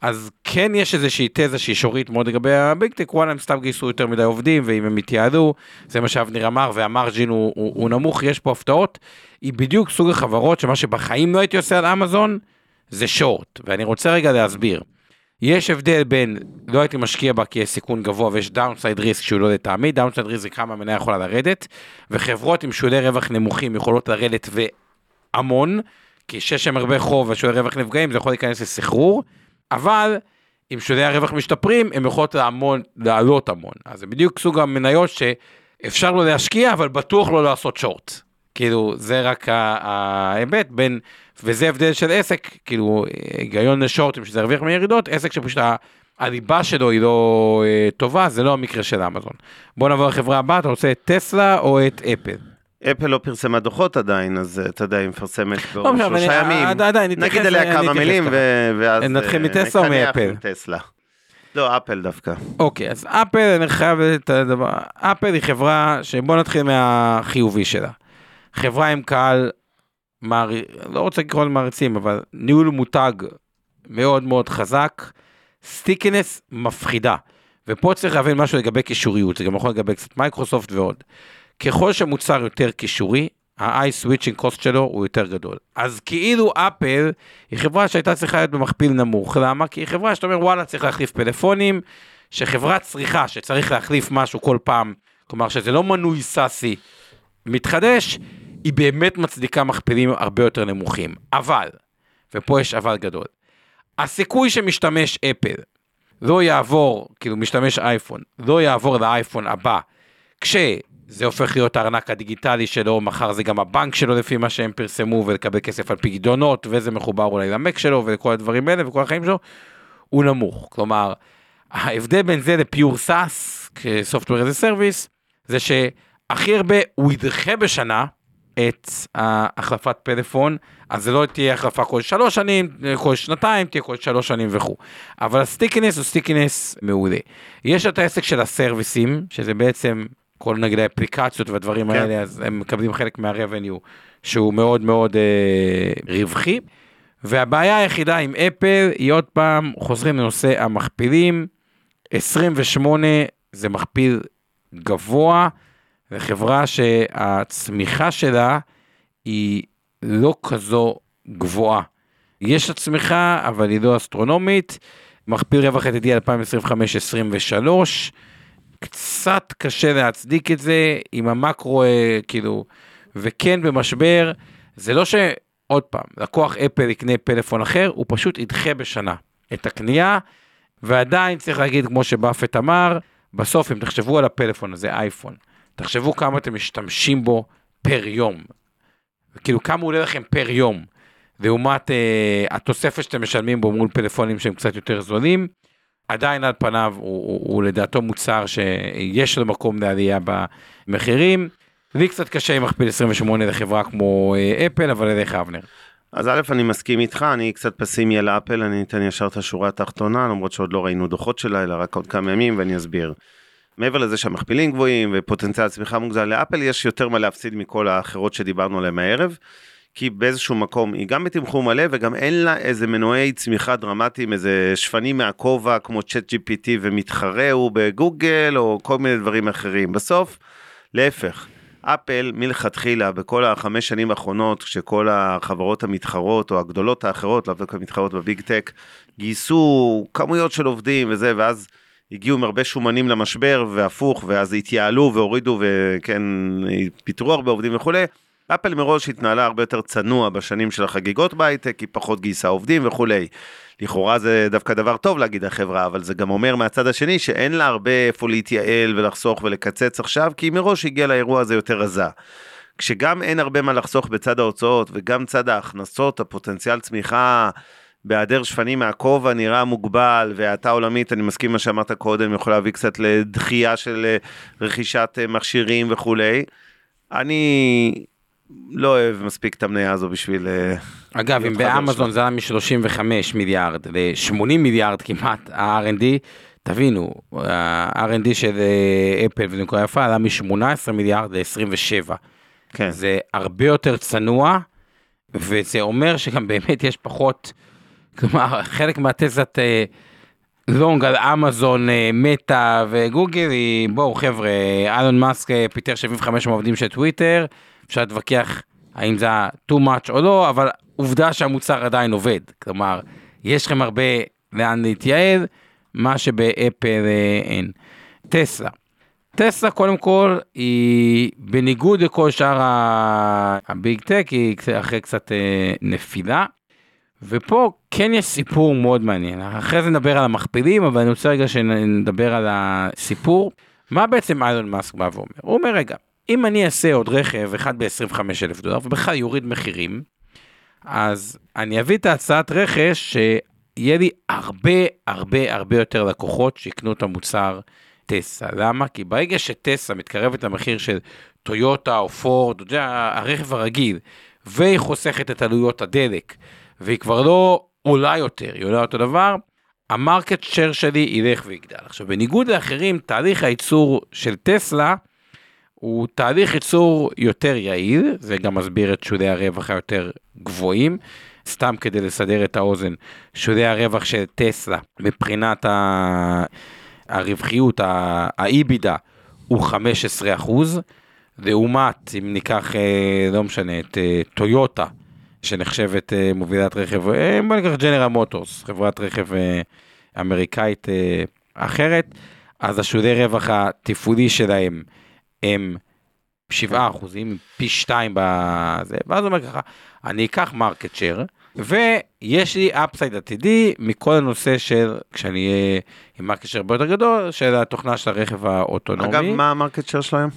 אז כן יש איזושהי תזה שהיא שורית מאוד לגבי ה-big tech, וואלה הם סתם גייסו יותר מדי עובדים, ואם הם יתייעלו, זה מה שאבנר אמר, וה-margin הוא, הוא, הוא נמוך, יש פה הפתעות. היא בדיוק סוג החברות שמה שבחיים לא הייתי עושה על אמזון, זה short. ואני רוצה רגע להסביר. יש הבדל בין לא הייתי משקיע בה כי יש סיכון גבוה ויש downside risk שהוא לא לטעמי, downside risk זה כמה המניה יכולה לרדת, וחברות עם שולי רווח נמוכים יכולות לרדת והמון, כי שיש שם הרבה חוב ושולי רווח נפגעים זה יכול להיכנס לסחרור, אבל אם שולי הרווח משתפרים הם יכולות לעמון, לעלות המון, אז זה בדיוק סוג המניות שאפשר לא להשקיע אבל בטוח לא לעשות שורט. כאילו זה רק ההיבט בין, וזה הבדל של עסק, כאילו היגיון לשורטים שזה ירוויח מירידות, עסק שפשוט הליבה שלו היא לא אה, טובה, זה לא המקרה של אמזון. בוא נעבור לחברה הבאה, אתה רוצה את טסלה או את אפל? אפל לא פרסמה דוחות עדיין אז אה, אתה יודע היא מפרסמת לא בעוד משנה, שלושה ימים עד- עדיין נגיד עליה כמה מילים ואז נתחיל אה, מטסלה או מאפל? לא אפל דווקא. אוקיי, אז אפל, אני חייב את הדבר, אפל היא חברה שבוא נתחיל מהחיובי שלה. חברה עם קהל, מער... לא רוצה לקרוא לזה מעריצים, אבל ניהול מותג מאוד מאוד חזק, stickiness מפחידה. ופה צריך להבין משהו לגבי קישוריות, זה גם יכול לגבי קצת מייקרוסופט ועוד. ככל שהמוצר יותר קישורי, ה-switching cost שלו הוא יותר גדול. אז כאילו אפל היא חברה שהייתה צריכה להיות במכפיל נמוך, למה? כי היא חברה שאתה אומר וואלה צריך להחליף פלאפונים, שחברת צריכה שצריך להחליף משהו כל פעם, כלומר שזה לא מנוי SaaS-י מתחדש, היא באמת מצדיקה מכפילים הרבה יותר נמוכים. אבל, ופה יש אבל גדול, הסיכוי שמשתמש אפל לא יעבור, כאילו משתמש אייפון, לא יעבור לאייפון הבא, כשזה הופך להיות הארנק הדיגיטלי שלו, מחר זה גם הבנק שלו לפי מה שהם פרסמו, ולקבל כסף על פקדונות, וזה מחובר אולי למק שלו, וכל הדברים האלה, וכל החיים שלו, הוא נמוך. כלומר, ההבדל בין זה ל-pure SaaS, כ-software as a service, זה שהכי הרבה הוא ידחה בשנה את החלפת פלאפון, אז זה לא תהיה החלפה כל שלוש שנים, כל שנתיים, תהיה כל שלוש שנים וכו'. אבל ה-stickiness הוא stickiness מעולה. יש את העסק של הסרוויסים, שזה בעצם כל נגיד האפליקציות והדברים כן. האלה, אז הם מקבלים חלק מה-revenue, שהוא מאוד מאוד אה, רווחי. והבעיה היחידה עם אפל היא עוד פעם, חוזרים לנושא המכפילים, 28 זה מכפיל גבוה, זו חברה שהצמיחה שלה היא לא כזו גבוהה. יש לה צמיחה, אבל היא לא אסטרונומית. מכפיל רווח עתידי 2025-2023. קצת קשה להצדיק את זה עם המקרו, אה, כאילו, וכן במשבר, זה לא שעוד פעם, לקוח אפל יקנה פלאפון אחר, הוא פשוט ידחה בשנה את הקנייה, ועדיין צריך להגיד, כמו שבאפט אמר, בסוף אם תחשבו על הפלאפון הזה, אייפון, תחשבו כמה אתם משתמשים בו פר יום. כאילו כמה עולה לכם פר יום, לעומת אה, התוספת שאתם משלמים בו מול פלאפונים שהם קצת יותר זולים, עדיין על פניו הוא, הוא, הוא לדעתו מוצר שיש לו מקום לעלייה במחירים. לי קצת קשה עם מכפיל 28 לחברה כמו אה, אפל, אבל אליך אבנר. אז א', אני מסכים איתך, אני קצת פסימי על אפל, אני אתן ישר את השורה התחתונה, למרות שעוד לא ראינו דוחות שלה, אלא רק עוד כמה ימים, ואני אסביר. מעבר לזה שהמכפילים גבוהים ופוטנציאל צמיחה מוגזל לאפל, יש יותר מה להפסיד מכל האחרות שדיברנו עליהן הערב. כי באיזשהו מקום היא גם בתמחור מלא וגם אין לה איזה מנועי צמיחה דרמטיים, איזה שפנים מהכובע כמו צ'אט GPT ומתחרה הוא בגוגל או כל מיני דברים אחרים. בסוף, להפך, אפל מלכתחילה בכל החמש שנים האחרונות, כשכל החברות המתחרות או הגדולות האחרות, לאו דווקא מתחרות בביג טק, גייסו כמויות של עובדים וזה, ואז הגיעו עם הרבה שומנים למשבר והפוך, ואז התייעלו והורידו וכן, פיטרו הרבה עובדים וכולי. אפל מראש התנהלה הרבה יותר צנוע בשנים של החגיגות בהייטק, היא פחות גייסה עובדים וכולי. לכאורה זה דווקא דבר טוב להגיד החברה, אבל זה גם אומר מהצד השני שאין לה הרבה איפה להתייעל ולחסוך ולקצץ עכשיו, כי היא מראש הגיעה לאירוע הזה יותר רזה. כשגם אין הרבה מה לחסוך בצד ההוצאות וגם צד ההכנסות, הפוטנציאל צמיחה בהיעדר שפנים מהכובע נראה מוגבל, והאטה עולמית, אני מסכים מה שאמרת קודם, יכול להביא קצת לדחייה של אה, רכישת אה, מכשירים וכולי. אני לא אוהב מספיק את המניה הזו בשביל... אה, אגב, אם באמזון זה היה מ-35 מיליארד ל-80 מיליארד כמעט, ה-R&D, תבינו, ה-R&D של אפל וזה נקודה יפה, עלה מ-18 מיליארד ל-27. כן. זה הרבה יותר צנוע, וזה אומר שגם באמת יש פחות, כלומר, חלק מהתזת long על אמזון, מטא וגוגל, היא, בואו חבר'ה, אלון מאסק פיטר 75 מעובדים של טוויטר, אפשר להתווכח האם זה היה too much או לא, אבל עובדה שהמוצר עדיין עובד. כלומר, יש לכם הרבה לאן להתייעל, מה שבאפל אה, אין. טסלה. טסלה קודם כל היא בניגוד לכל שאר הביג טק היא אחרי קצת אה, נפילה. ופה כן יש סיפור מאוד מעניין אחרי זה נדבר על המכפילים אבל אני רוצה רגע שנדבר על הסיפור מה בעצם איילון מאסק בא ואומר הוא אומר רגע אם אני אעשה עוד רכב אחד ב-25 אלף דולר ובכלל יוריד מחירים, אז אני אביא את ההצעת רכש שיהיה לי הרבה הרבה הרבה יותר לקוחות שיקנו את המוצר טסלה. למה? כי ברגע שטסלה מתקרבת למחיר של טויוטה או פורד, אתה יודע, הרכב הרגיל, והיא חוסכת את עלויות הדלק, והיא כבר לא עולה יותר, היא עולה אותו דבר, המרקט שייר שלי ילך ויגדל. עכשיו, בניגוד לאחרים, תהליך הייצור של טסלה, הוא תהליך ייצור יותר יעיל, זה גם מסביר את שולי הרווח היותר גבוהים. סתם כדי לסדר את האוזן, שולי הרווח של טסלה מבחינת ה... הרווחיות, האיבידה, הוא 15 אחוז, לעומת, אם ניקח, אה, לא משנה, את אה, טויוטה, שנחשבת אה, מובילת רכב, בוא ניקח ג'נרל מוטורס, חברת רכב אמריקאית אחרת, אז השולי רווח התפעולי שלהם הם 7 אחוזים, פי 2 בזה, ואז הוא אומר ככה, אני אקח market share, ויש לי upside עתידי מכל הנושא של, כשאני אהיה עם market share הרבה יותר גדול, של התוכנה של הרכב האוטונומי. אגב, מה ה-market share שלו היום?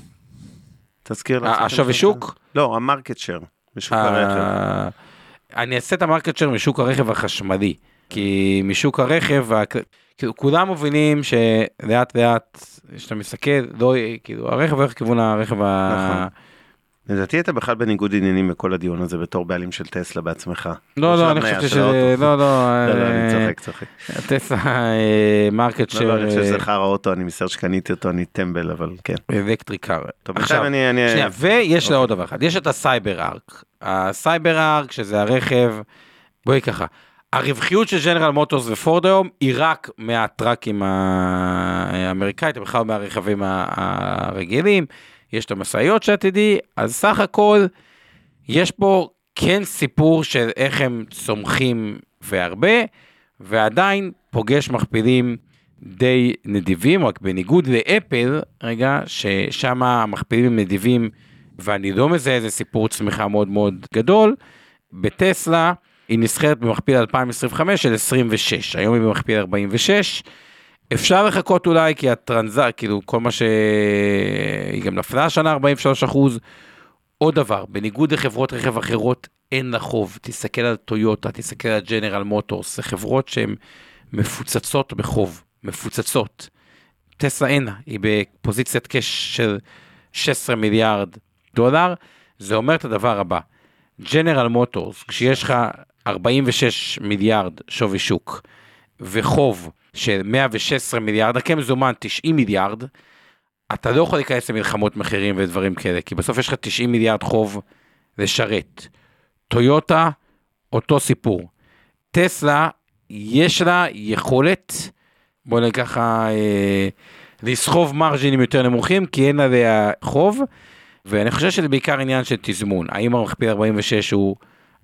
תזכיר לך. השווי שוק? לא, ה-market share, בשוק הרכב. אני אעשה את ה-market share משוק הרכב החשמלי, כי משוק הרכב, כאילו כולם מבינים שלאט לאט כשאתה מסתכל לא כאילו הרכב הולך לכיוון הרכב ה... לדעתי אתה בכלל בניגוד עניינים בכל הדיון הזה בתור בעלים של טסלה בעצמך. לא לא אני חושב שזה לא לא אני צוחק צוחק. טסלה מרקט של... אני חושב שזה חרא אוטו אני מסר שקניתי אותו אני טמבל אבל כן. אלקטריקר. עכשיו ויש לה עוד דבר אחד יש את הסייבר ארק. הסייבר ארק שזה הרכב בואי ככה הרווחיות של ג'נרל מוטורס ופורד היום היא רק מהטראקים האמריקאית, בכלל מהרכבים הרגילים, יש את המשאיות שעתידי, אז סך הכל יש פה כן סיפור של איך הם צומחים והרבה, ועדיין פוגש מכפילים די נדיבים, רק בניגוד לאפל, רגע, ששם המכפילים הם נדיבים, ואני לא מזהה איזה סיפור צמיחה מאוד מאוד גדול, בטסלה, היא נסחרת במכפיל 2025 של 26, היום היא במכפיל 46. אפשר לחכות אולי כי הטרנזה, כאילו כל מה ש... היא גם נפלה השנה 43 אחוז, עוד דבר, בניגוד לחברות רכב אחרות, אין לה חוב. תסתכל על טויוטה, תסתכל על ג'נרל מוטורס, זה חברות שהן מפוצצות בחוב, מפוצצות. טסלה אין לה, היא בפוזיציית קש של 16 מיליארד דולר, זה אומר את הדבר הבא, ג'נרל מוטורס, כשיש לך 46 מיליארד שווי שוק וחוב של 116 מיליארד, רק מזומן 90 מיליארד, אתה לא יכול להיכנס למלחמות מחירים ודברים כאלה, כי בסוף יש לך 90 מיליארד חוב לשרת. טויוטה, אותו סיפור. טסלה, יש לה יכולת, בוא נגיד ככה, אה, לסחוב מרג'ינים יותר נמוכים, כי אין עליה חוב, ואני חושב שזה בעיקר עניין של תזמון. האם המכפיל 46 הוא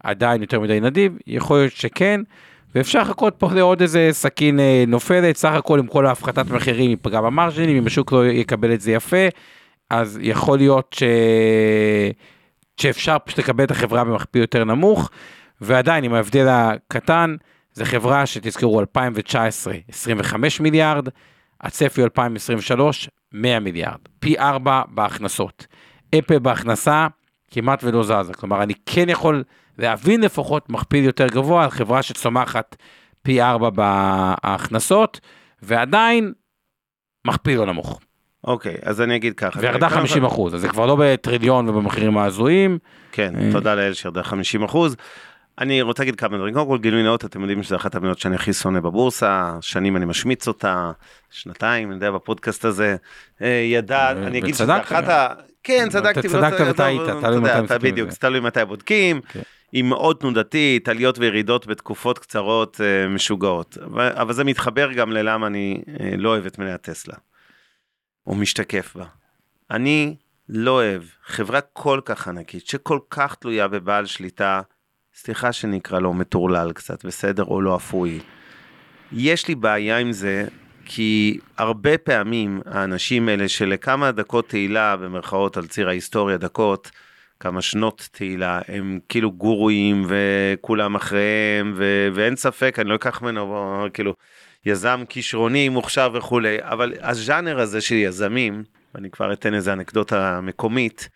עדיין יותר מדי נדיב? יכול להיות שכן, ואפשר לחכות פה לעוד איזה סכין אה, נופלת, סך הכל עם כל ההפחתת מחירים ייפגע במרג'ינים, אם השוק לא יקבל את זה יפה, אז יכול להיות ש... שאפשר פשוט לקבל את החברה במכפיל יותר נמוך, ועדיין עם ההבדל הקטן, זו חברה שתזכרו 2019 25 מיליארד, הצפי 2023 100 מיליארד, פי 4 בהכנסות. אפל בהכנסה כמעט ולא זזה, כלומר אני כן יכול להבין לפחות מכפיל יותר גבוה על חברה שצומחת פי 4 בהכנסות, ועדיין מכפיל לא נמוך. אוקיי, אז אני אגיד ככה. וירדה 50 אחוז, אז זה כבר לא בטריליון ובמחירים ההזויים. כן, אה. תודה לאל שירדה 50 אחוז. אני רוצה להגיד כמה דברים. קודם כל גילוי נאות, אתם יודעים שזו אחת המניות שאני הכי שונא בבורסה, שנים אני משמיץ אותה, שנתיים, אני יודע, בפודקאסט הזה. אה, ידע, אני אגיד וצדקת אחת. ה... כן, צדקתי. צדקת צדקתי, וטעית, אבל, תלוי מתי מסתכלים בדיוק, תלוי מתי בודקים. היא מאוד תנודתית, עליות וירידות בתקופות קצרות אה, משוגעות. אבל, זה מתחבר גם ללמה אני אה, לא אוהב את מניה טסלה. או משתקף בה. אני לא אוהב חברה כל כך ענקית, שכל כך תלויה בבעל שליטה, סליחה שנקרא לו מטורלל קצת, בסדר? או לא אפוי. יש לי בעיה עם זה, כי הרבה פעמים האנשים האלה שלכמה דקות תהילה, במרכאות על ציר ההיסטוריה, דקות, כמה שנות תהילה, הם כאילו גורואים וכולם אחריהם, ו- ואין ספק, אני לא אקח ממנו, כאילו, יזם כישרוני, מוכשר וכולי, אבל הז'אנר הזה של יזמים, ואני כבר אתן איזה אנקדוטה מקומית,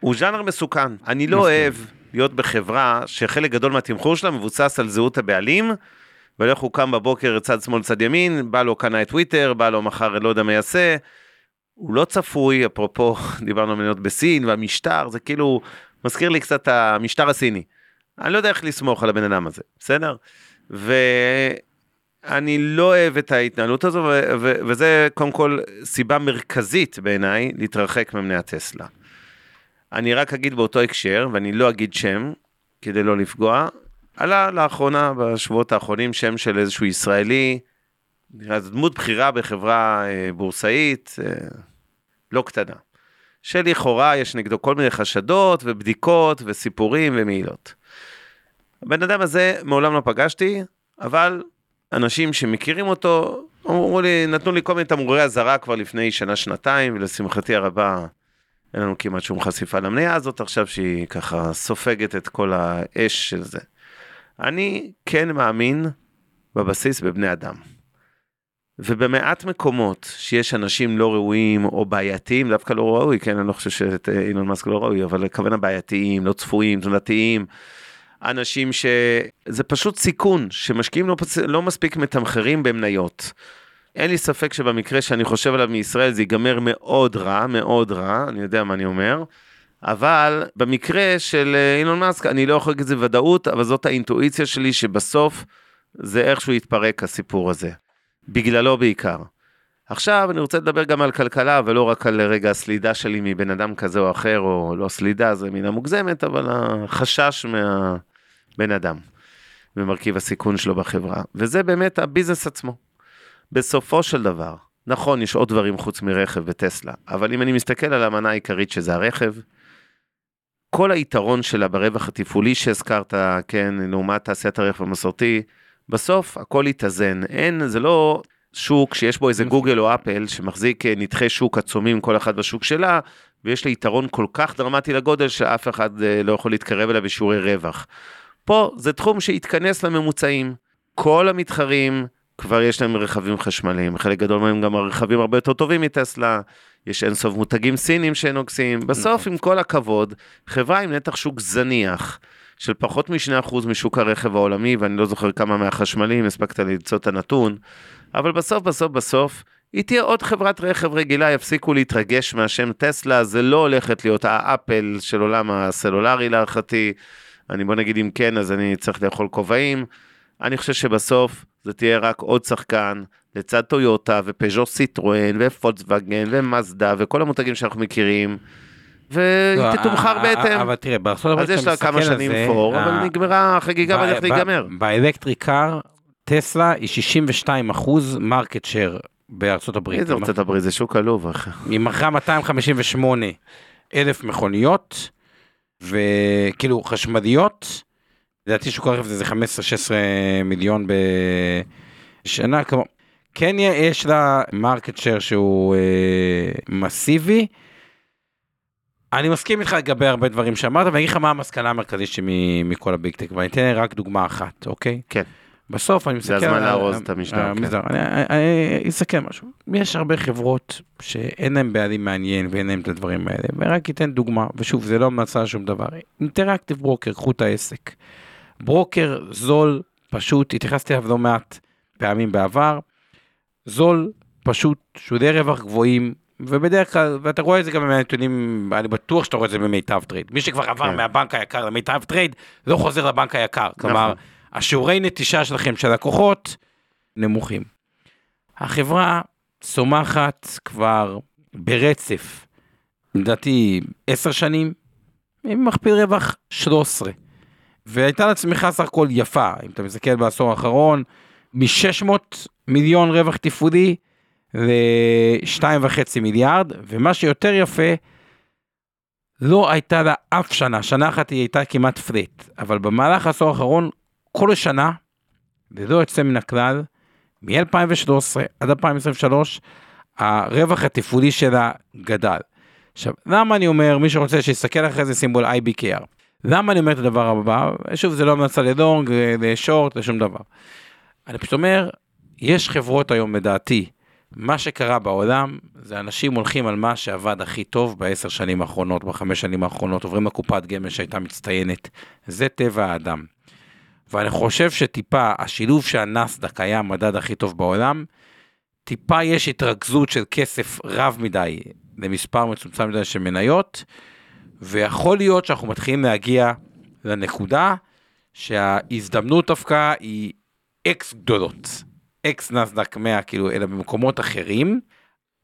הוא ז'אנר מסוכן. אני לא מסכים. אוהב להיות בחברה שחלק גדול מהתמחור שלה מבוסס על זהות הבעלים, ואיך הוא קם בבוקר צד שמאל צד ימין, בא לו קנה את טוויטר, בא לו מחר לא יודע מה יעשה. הוא לא צפוי, אפרופו דיברנו על מניות בסין והמשטר, זה כאילו מזכיר לי קצת המשטר הסיני. אני לא יודע איך לסמוך על הבן אדם הזה, בסדר? ואני לא אוהב את ההתנהלות הזו, ו- ו- וזה קודם כל סיבה מרכזית בעיניי להתרחק ממני הטסלה. אני רק אגיד באותו הקשר, ואני לא אגיד שם, כדי לא לפגוע, עלה לאחרונה, בשבועות האחרונים, שם של איזשהו ישראלי, נראה דמות בכירה בחברה אה, בורסאית, אה, לא קטנה. שלכאורה יש נגדו כל מיני חשדות ובדיקות וסיפורים ומעילות. הבן אדם הזה מעולם לא פגשתי, אבל אנשים שמכירים אותו, אמרו לי, נתנו לי כל מיני תמרורי אזהרה כבר לפני שנה-שנתיים, ולשמחתי הרבה, אין לנו כמעט שום חשיפה למניה הזאת עכשיו, שהיא ככה סופגת את כל האש של זה. אני כן מאמין בבסיס בבני אדם. ובמעט מקומות שיש אנשים לא ראויים או בעייתיים, דווקא לא ראוי, כן, אני לא חושב שאילון מאסק לא ראוי, אבל הכוונה בעייתיים, לא צפויים, תזונתיים, אנשים שזה פשוט סיכון, שמשקיעים לא, פצ... לא מספיק מתמחרים במניות. אין לי ספק שבמקרה שאני חושב עליו מישראל זה ייגמר מאוד רע, מאוד רע, אני יודע מה אני אומר. אבל במקרה של אה, אילון מאסק, אני לא יכול להגיד את זה בוודאות, אבל זאת האינטואיציה שלי שבסוף זה איכשהו יתפרק הסיפור הזה. בגללו בעיקר. עכשיו אני רוצה לדבר גם על כלכלה ולא רק על רגע הסלידה שלי מבן אדם כזה או אחר, או לא סלידה, זה מילה מוגזמת, אבל החשש מהבן אדם ומרכיב הסיכון שלו בחברה. וזה באמת הביזנס עצמו. בסופו של דבר, נכון, יש עוד דברים חוץ מרכב וטסלה, אבל אם אני מסתכל על המנה העיקרית שזה הרכב, כל היתרון שלה ברווח התפעולי שהזכרת, כן, לעומת תעשיית הרכב המסורתי, בסוף הכל יתאזן. אין, זה לא שוק שיש בו איזה גוגל או אפל שמחזיק אה, נתחי שוק עצומים, כל אחד בשוק שלה, ויש לה יתרון כל כך דרמטי לגודל שאף אחד אה, לא יכול להתקרב אליו בשיעורי רווח. פה זה תחום שהתכנס לממוצעים. כל המתחרים כבר יש להם רכבים חשמליים, חלק גדול מהם גם הרכבים הרבה יותר טובים מטסלה, יש אינסוף מותגים סינים שנוגסים, בסוף עם כל הכבוד, חברה עם נתח שוק זניח. של פחות מ-2% משוק הרכב העולמי, ואני לא זוכר כמה מהחשמליים, הספקת למצוא את הנתון, אבל בסוף, בסוף, בסוף, היא תהיה עוד חברת רכב רגילה, יפסיקו להתרגש מהשם טסלה, זה לא הולכת להיות האפל של עולם הסלולרי להערכתי. אני בוא נגיד אם כן, אז אני צריך לאכול כובעים. אני חושב שבסוף זה תהיה רק עוד שחקן לצד טויוטה ופז'ו סיטרואן ופולקסווגן ומאזדה וכל המותגים שאנחנו מכירים. והיא לא, תתומחר אה, בהתאם. אבל תראה, בארצות הברית אז יש לה כמה שנים פור, אבל נגמרה החגיגה והולך להיגמר. ב-electric car, טסלה היא 62 אחוז market share בארצות הברית. איזה ארצות הברית, זה שוק עלוב. היא מכרה 258 אלף מכוניות, וכאילו חשמליות, לדעתי שוק הרכב זה 15-16 מיליון בשנה, כמו, כן יש לה market share שהוא אה, מסיבי. אני מסכים איתך לגבי הרבה דברים שאמרת, ואני אגיד לך מה המסקנה המרכזית שלי מכל הביג טק, ואני אתן רק דוגמה אחת, אוקיי? כן. בסוף אני מסתכל... זה הזמן לארוז את המשטר, כן. אני אסכם משהו. יש הרבה חברות שאין להם בעלים מעניין ואין להם את הדברים האלה, ורק אתן דוגמה, ושוב, זה לא המלצה שום דבר. אינטראקטיב ברוקר, קחו את העסק. ברוקר זול, פשוט, התייחסתי אליו לא מעט פעמים בעבר, זול, פשוט, שולי רווח גבוהים, ובדרך כלל, ואתה רואה את זה גם מהנתונים, אני בטוח שאתה רואה את זה במיטב טרייד. מי שכבר עבר כן. מהבנק היקר למיטב טרייד, לא חוזר לבנק היקר. כלומר, נכון. השיעורי נטישה שלכם של לקוחות נמוכים. החברה צומחת כבר ברצף, לדעתי עשר שנים, עם מכפיל רווח 13. והייתה לה צמיחה סך הכל יפה, אם אתה מסתכל בעשור האחרון, מ-600 מיליון רווח תפעולי ל-2.5 מיליארד, ומה שיותר יפה, לא הייתה לה אף שנה, שנה אחת היא הייתה כמעט פליט, אבל במהלך העשור האחרון, כל שנה, ללא יוצא מן הכלל, מ-2013 עד 2023, הרווח התפעולי שלה גדל. עכשיו, למה אני אומר, מי שרוצה שיסתכל אחרי זה סימבול IBKR. למה אני אומר את הדבר הבא? שוב, זה לא המלצה לדונג, לשורט, לשום דבר. אני פשוט אומר, יש חברות היום, לדעתי, מה שקרה בעולם, זה אנשים הולכים על מה שעבד הכי טוב בעשר שנים האחרונות, בחמש שנים האחרונות, עוברים לקופת גמל שהייתה מצטיינת. זה טבע האדם. ואני חושב שטיפה, השילוב שהנסדק היה המדד הכי טוב בעולם, טיפה יש התרכזות של כסף רב מדי למספר מצומצם מדי של מניות, ויכול להיות שאנחנו מתחילים להגיע לנקודה שההזדמנות דווקא היא אקס גדולות. אקס נסדק 100, כאילו, אלא במקומות אחרים.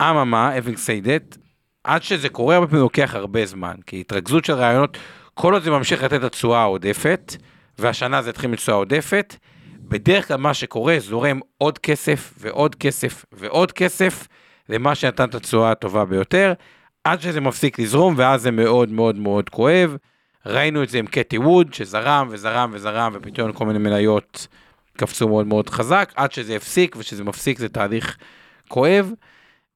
אממה, said that, עד שזה קורה, הרבה פעמים לוקח הרבה זמן, כי התרכזות של רעיונות, כל עוד זה ממשיך לתת את התשואה העודפת, והשנה זה התחיל מתשואה עודפת, בדרך כלל מה שקורה, זורם עוד כסף ועוד כסף ועוד כסף, למה שנתן את התשואה הטובה ביותר, עד שזה מפסיק לזרום, ואז זה מאוד מאוד מאוד כואב. ראינו את זה עם קטי ווד, שזרם וזרם וזרם, ופתאום כל מיני מניות קפצו מאוד מאוד חזק, עד שזה הפסיק, וכשזה מפסיק זה תהליך כואב.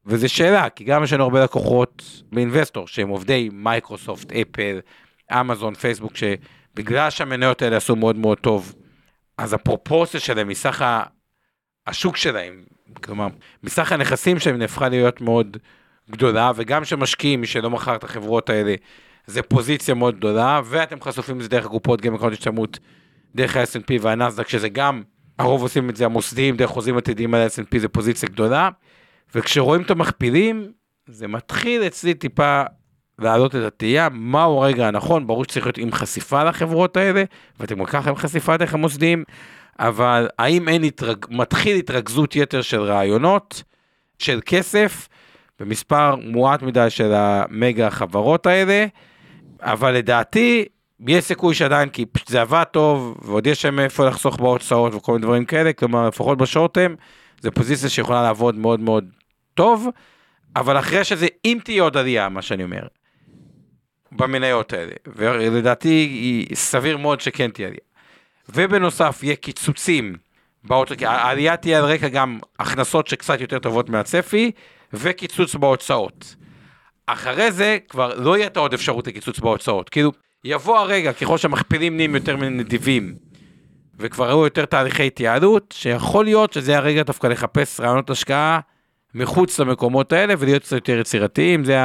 וזו שאלה, כי גם יש לנו הרבה לקוחות באינבסטור, שהם עובדי מייקרוסופט, אפל, אמזון, פייסבוק, שבגלל שהמניות האלה עשו מאוד מאוד טוב, אז הפרופורציה שלהם מסך ה- השוק שלהם, כלומר, מסך הנכסים שלהם נהפכה להיות מאוד גדולה, וגם שמשקיעים, מי שלא מכר את החברות האלה, זה פוזיציה מאוד גדולה, ואתם חשופים לזה דרך הקופות גמל קרנות השתלמות, דרך ה-S&P והנסדק, שזה גם, הרוב עושים את זה המוסדיים, דרך חוזים עתידיים על ה-S&P, זה פוזיציה גדולה, וכשרואים את המכפילים, זה מתחיל אצלי טיפה להעלות את התהייה, מהו הרגע הנכון, ברור שצריך להיות עם חשיפה לחברות האלה, ואתם גם ככה עם חשיפה דרך המוסדיים, אבל האם אין התרג... מתחיל התרכזות יתר של רעיונות, של כסף, במספר מועט מדי של המגה החברות האלה, אבל לדעתי, יש סיכוי שעדיין, כי פשוט זה עבד טוב, ועוד יש שם איפה לחסוך בהוצאות וכל מיני דברים כאלה, כלומר, לפחות בשורטם, זה פוזיציה שיכולה לעבוד מאוד מאוד טוב, אבל אחרי שזה, אם תהיה עוד עלייה, מה שאני אומר, במניות האלה, ולדעתי סביר מאוד שכן תהיה עלייה. ובנוסף, יהיה קיצוצים בהוצאות, כי העלייה תהיה על רקע גם הכנסות שקצת יותר טובות מהצפי, וקיצוץ בהוצאות. אחרי זה כבר לא יהיה את העוד אפשרות לקיצוץ בהוצאות, כאילו, יבוא הרגע, ככל שהמכפילים נהיים יותר נדיבים, וכבר ראו יותר תהליכי התייעלות, שיכול להיות שזה הרגע דווקא לחפש רעיונות השקעה מחוץ למקומות האלה ולהיות קצת יותר יצירתיים, זה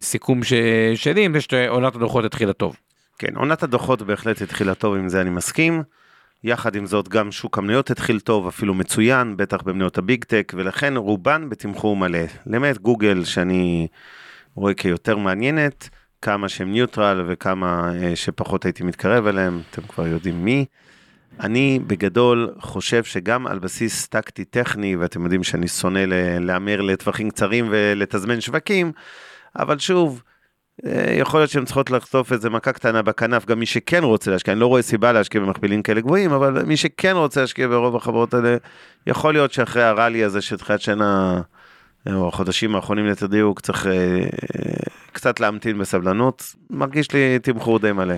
הסיכום ש... שלי, עם זה שעונת הדוחות התחילה טוב. כן, עונת הדוחות בהחלט התחילה טוב, עם זה אני מסכים. יחד עם זאת, גם שוק המניות התחיל טוב, אפילו מצוין, בטח במניות הביג טק, ולכן רובן בתמחור מלא. למעט גוגל, שאני רואה כיותר מעניינת, כמה שהם ניוטרל וכמה אה, שפחות הייתי מתקרב אליהם, אתם כבר יודעים מי. אני בגדול חושב שגם על בסיס טקטי טכני, ואתם יודעים שאני שונא להמר לטווחים קצרים ולתזמן שווקים, אבל שוב, אה, יכול להיות שהן צריכות לחטוף איזה מכה קטנה בכנף, גם מי שכן רוצה להשקיע, אני לא רואה סיבה להשקיע במכפילים כאלה גבוהים, אבל מי שכן רוצה להשקיע ברוב החברות האלה, יכול להיות שאחרי הראלי הזה של תחילת שנה, או החודשים האחרונים ליתר דיוק, צריך אה, קצת להמתין בסבלנות, מרגיש לי תמחור די מלא.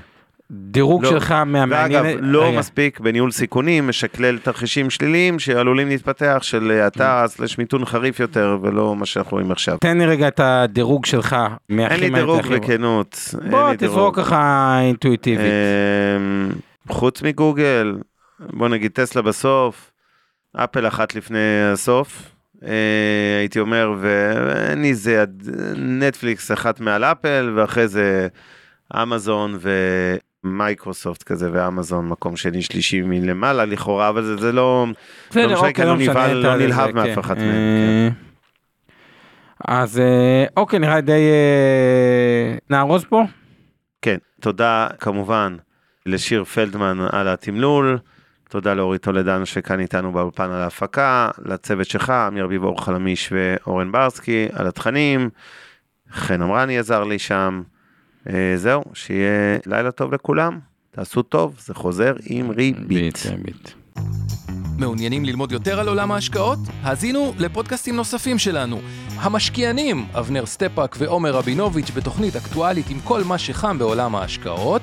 דירוג לא. שלך מהמעניין... ואגב, לא רגע. מספיק בניהול סיכונים, משקלל תרחישים שליליים שעלולים להתפתח של האטה סלש מיתון חריף יותר, ולא מה שאנחנו רואים עכשיו. תן לי רגע את הדירוג שלך מהכי אין לי דירוג בכנות. אין בוא. תזרוק ככה אינטואיטיבית. אמ, חוץ מגוגל, בוא נגיד טסלה בסוף, אפל אחת לפני הסוף, אה, הייתי אומר, ואין לי זה נטפליקס אחת מעל אפל, ואחרי זה אמזון ומייקרוסופט כזה, ואמזון מקום שני שלישי מלמעלה לכאורה, אבל זה, זה לא, בסדר, לא משנה, אוקיי, כי אני לא משנה, אתה- לא נלהב זה, מאף כן. אחת אה, מהן, אז אה, אוקיי, נראה די אה, נארוז פה. כן, תודה כמובן לשיר פלדמן על התמלול, תודה לאורית טולדן שכאן איתנו באולפן על ההפקה, לצוות שלך, אמיר ביבור חלמיש ואורן ברסקי על התכנים, חן אמרני עזר לי שם, אה, זהו, שיהיה לילה טוב לכולם, תעשו טוב, זה חוזר עם ריבית. ביי. מעוניינים ללמוד יותר על עולם ההשקעות? האזינו לפודקאסטים נוספים שלנו. המשקיענים, אבנר סטפאק ועומר רבינוביץ' בתוכנית אקטואלית עם כל מה שחם בעולם ההשקעות.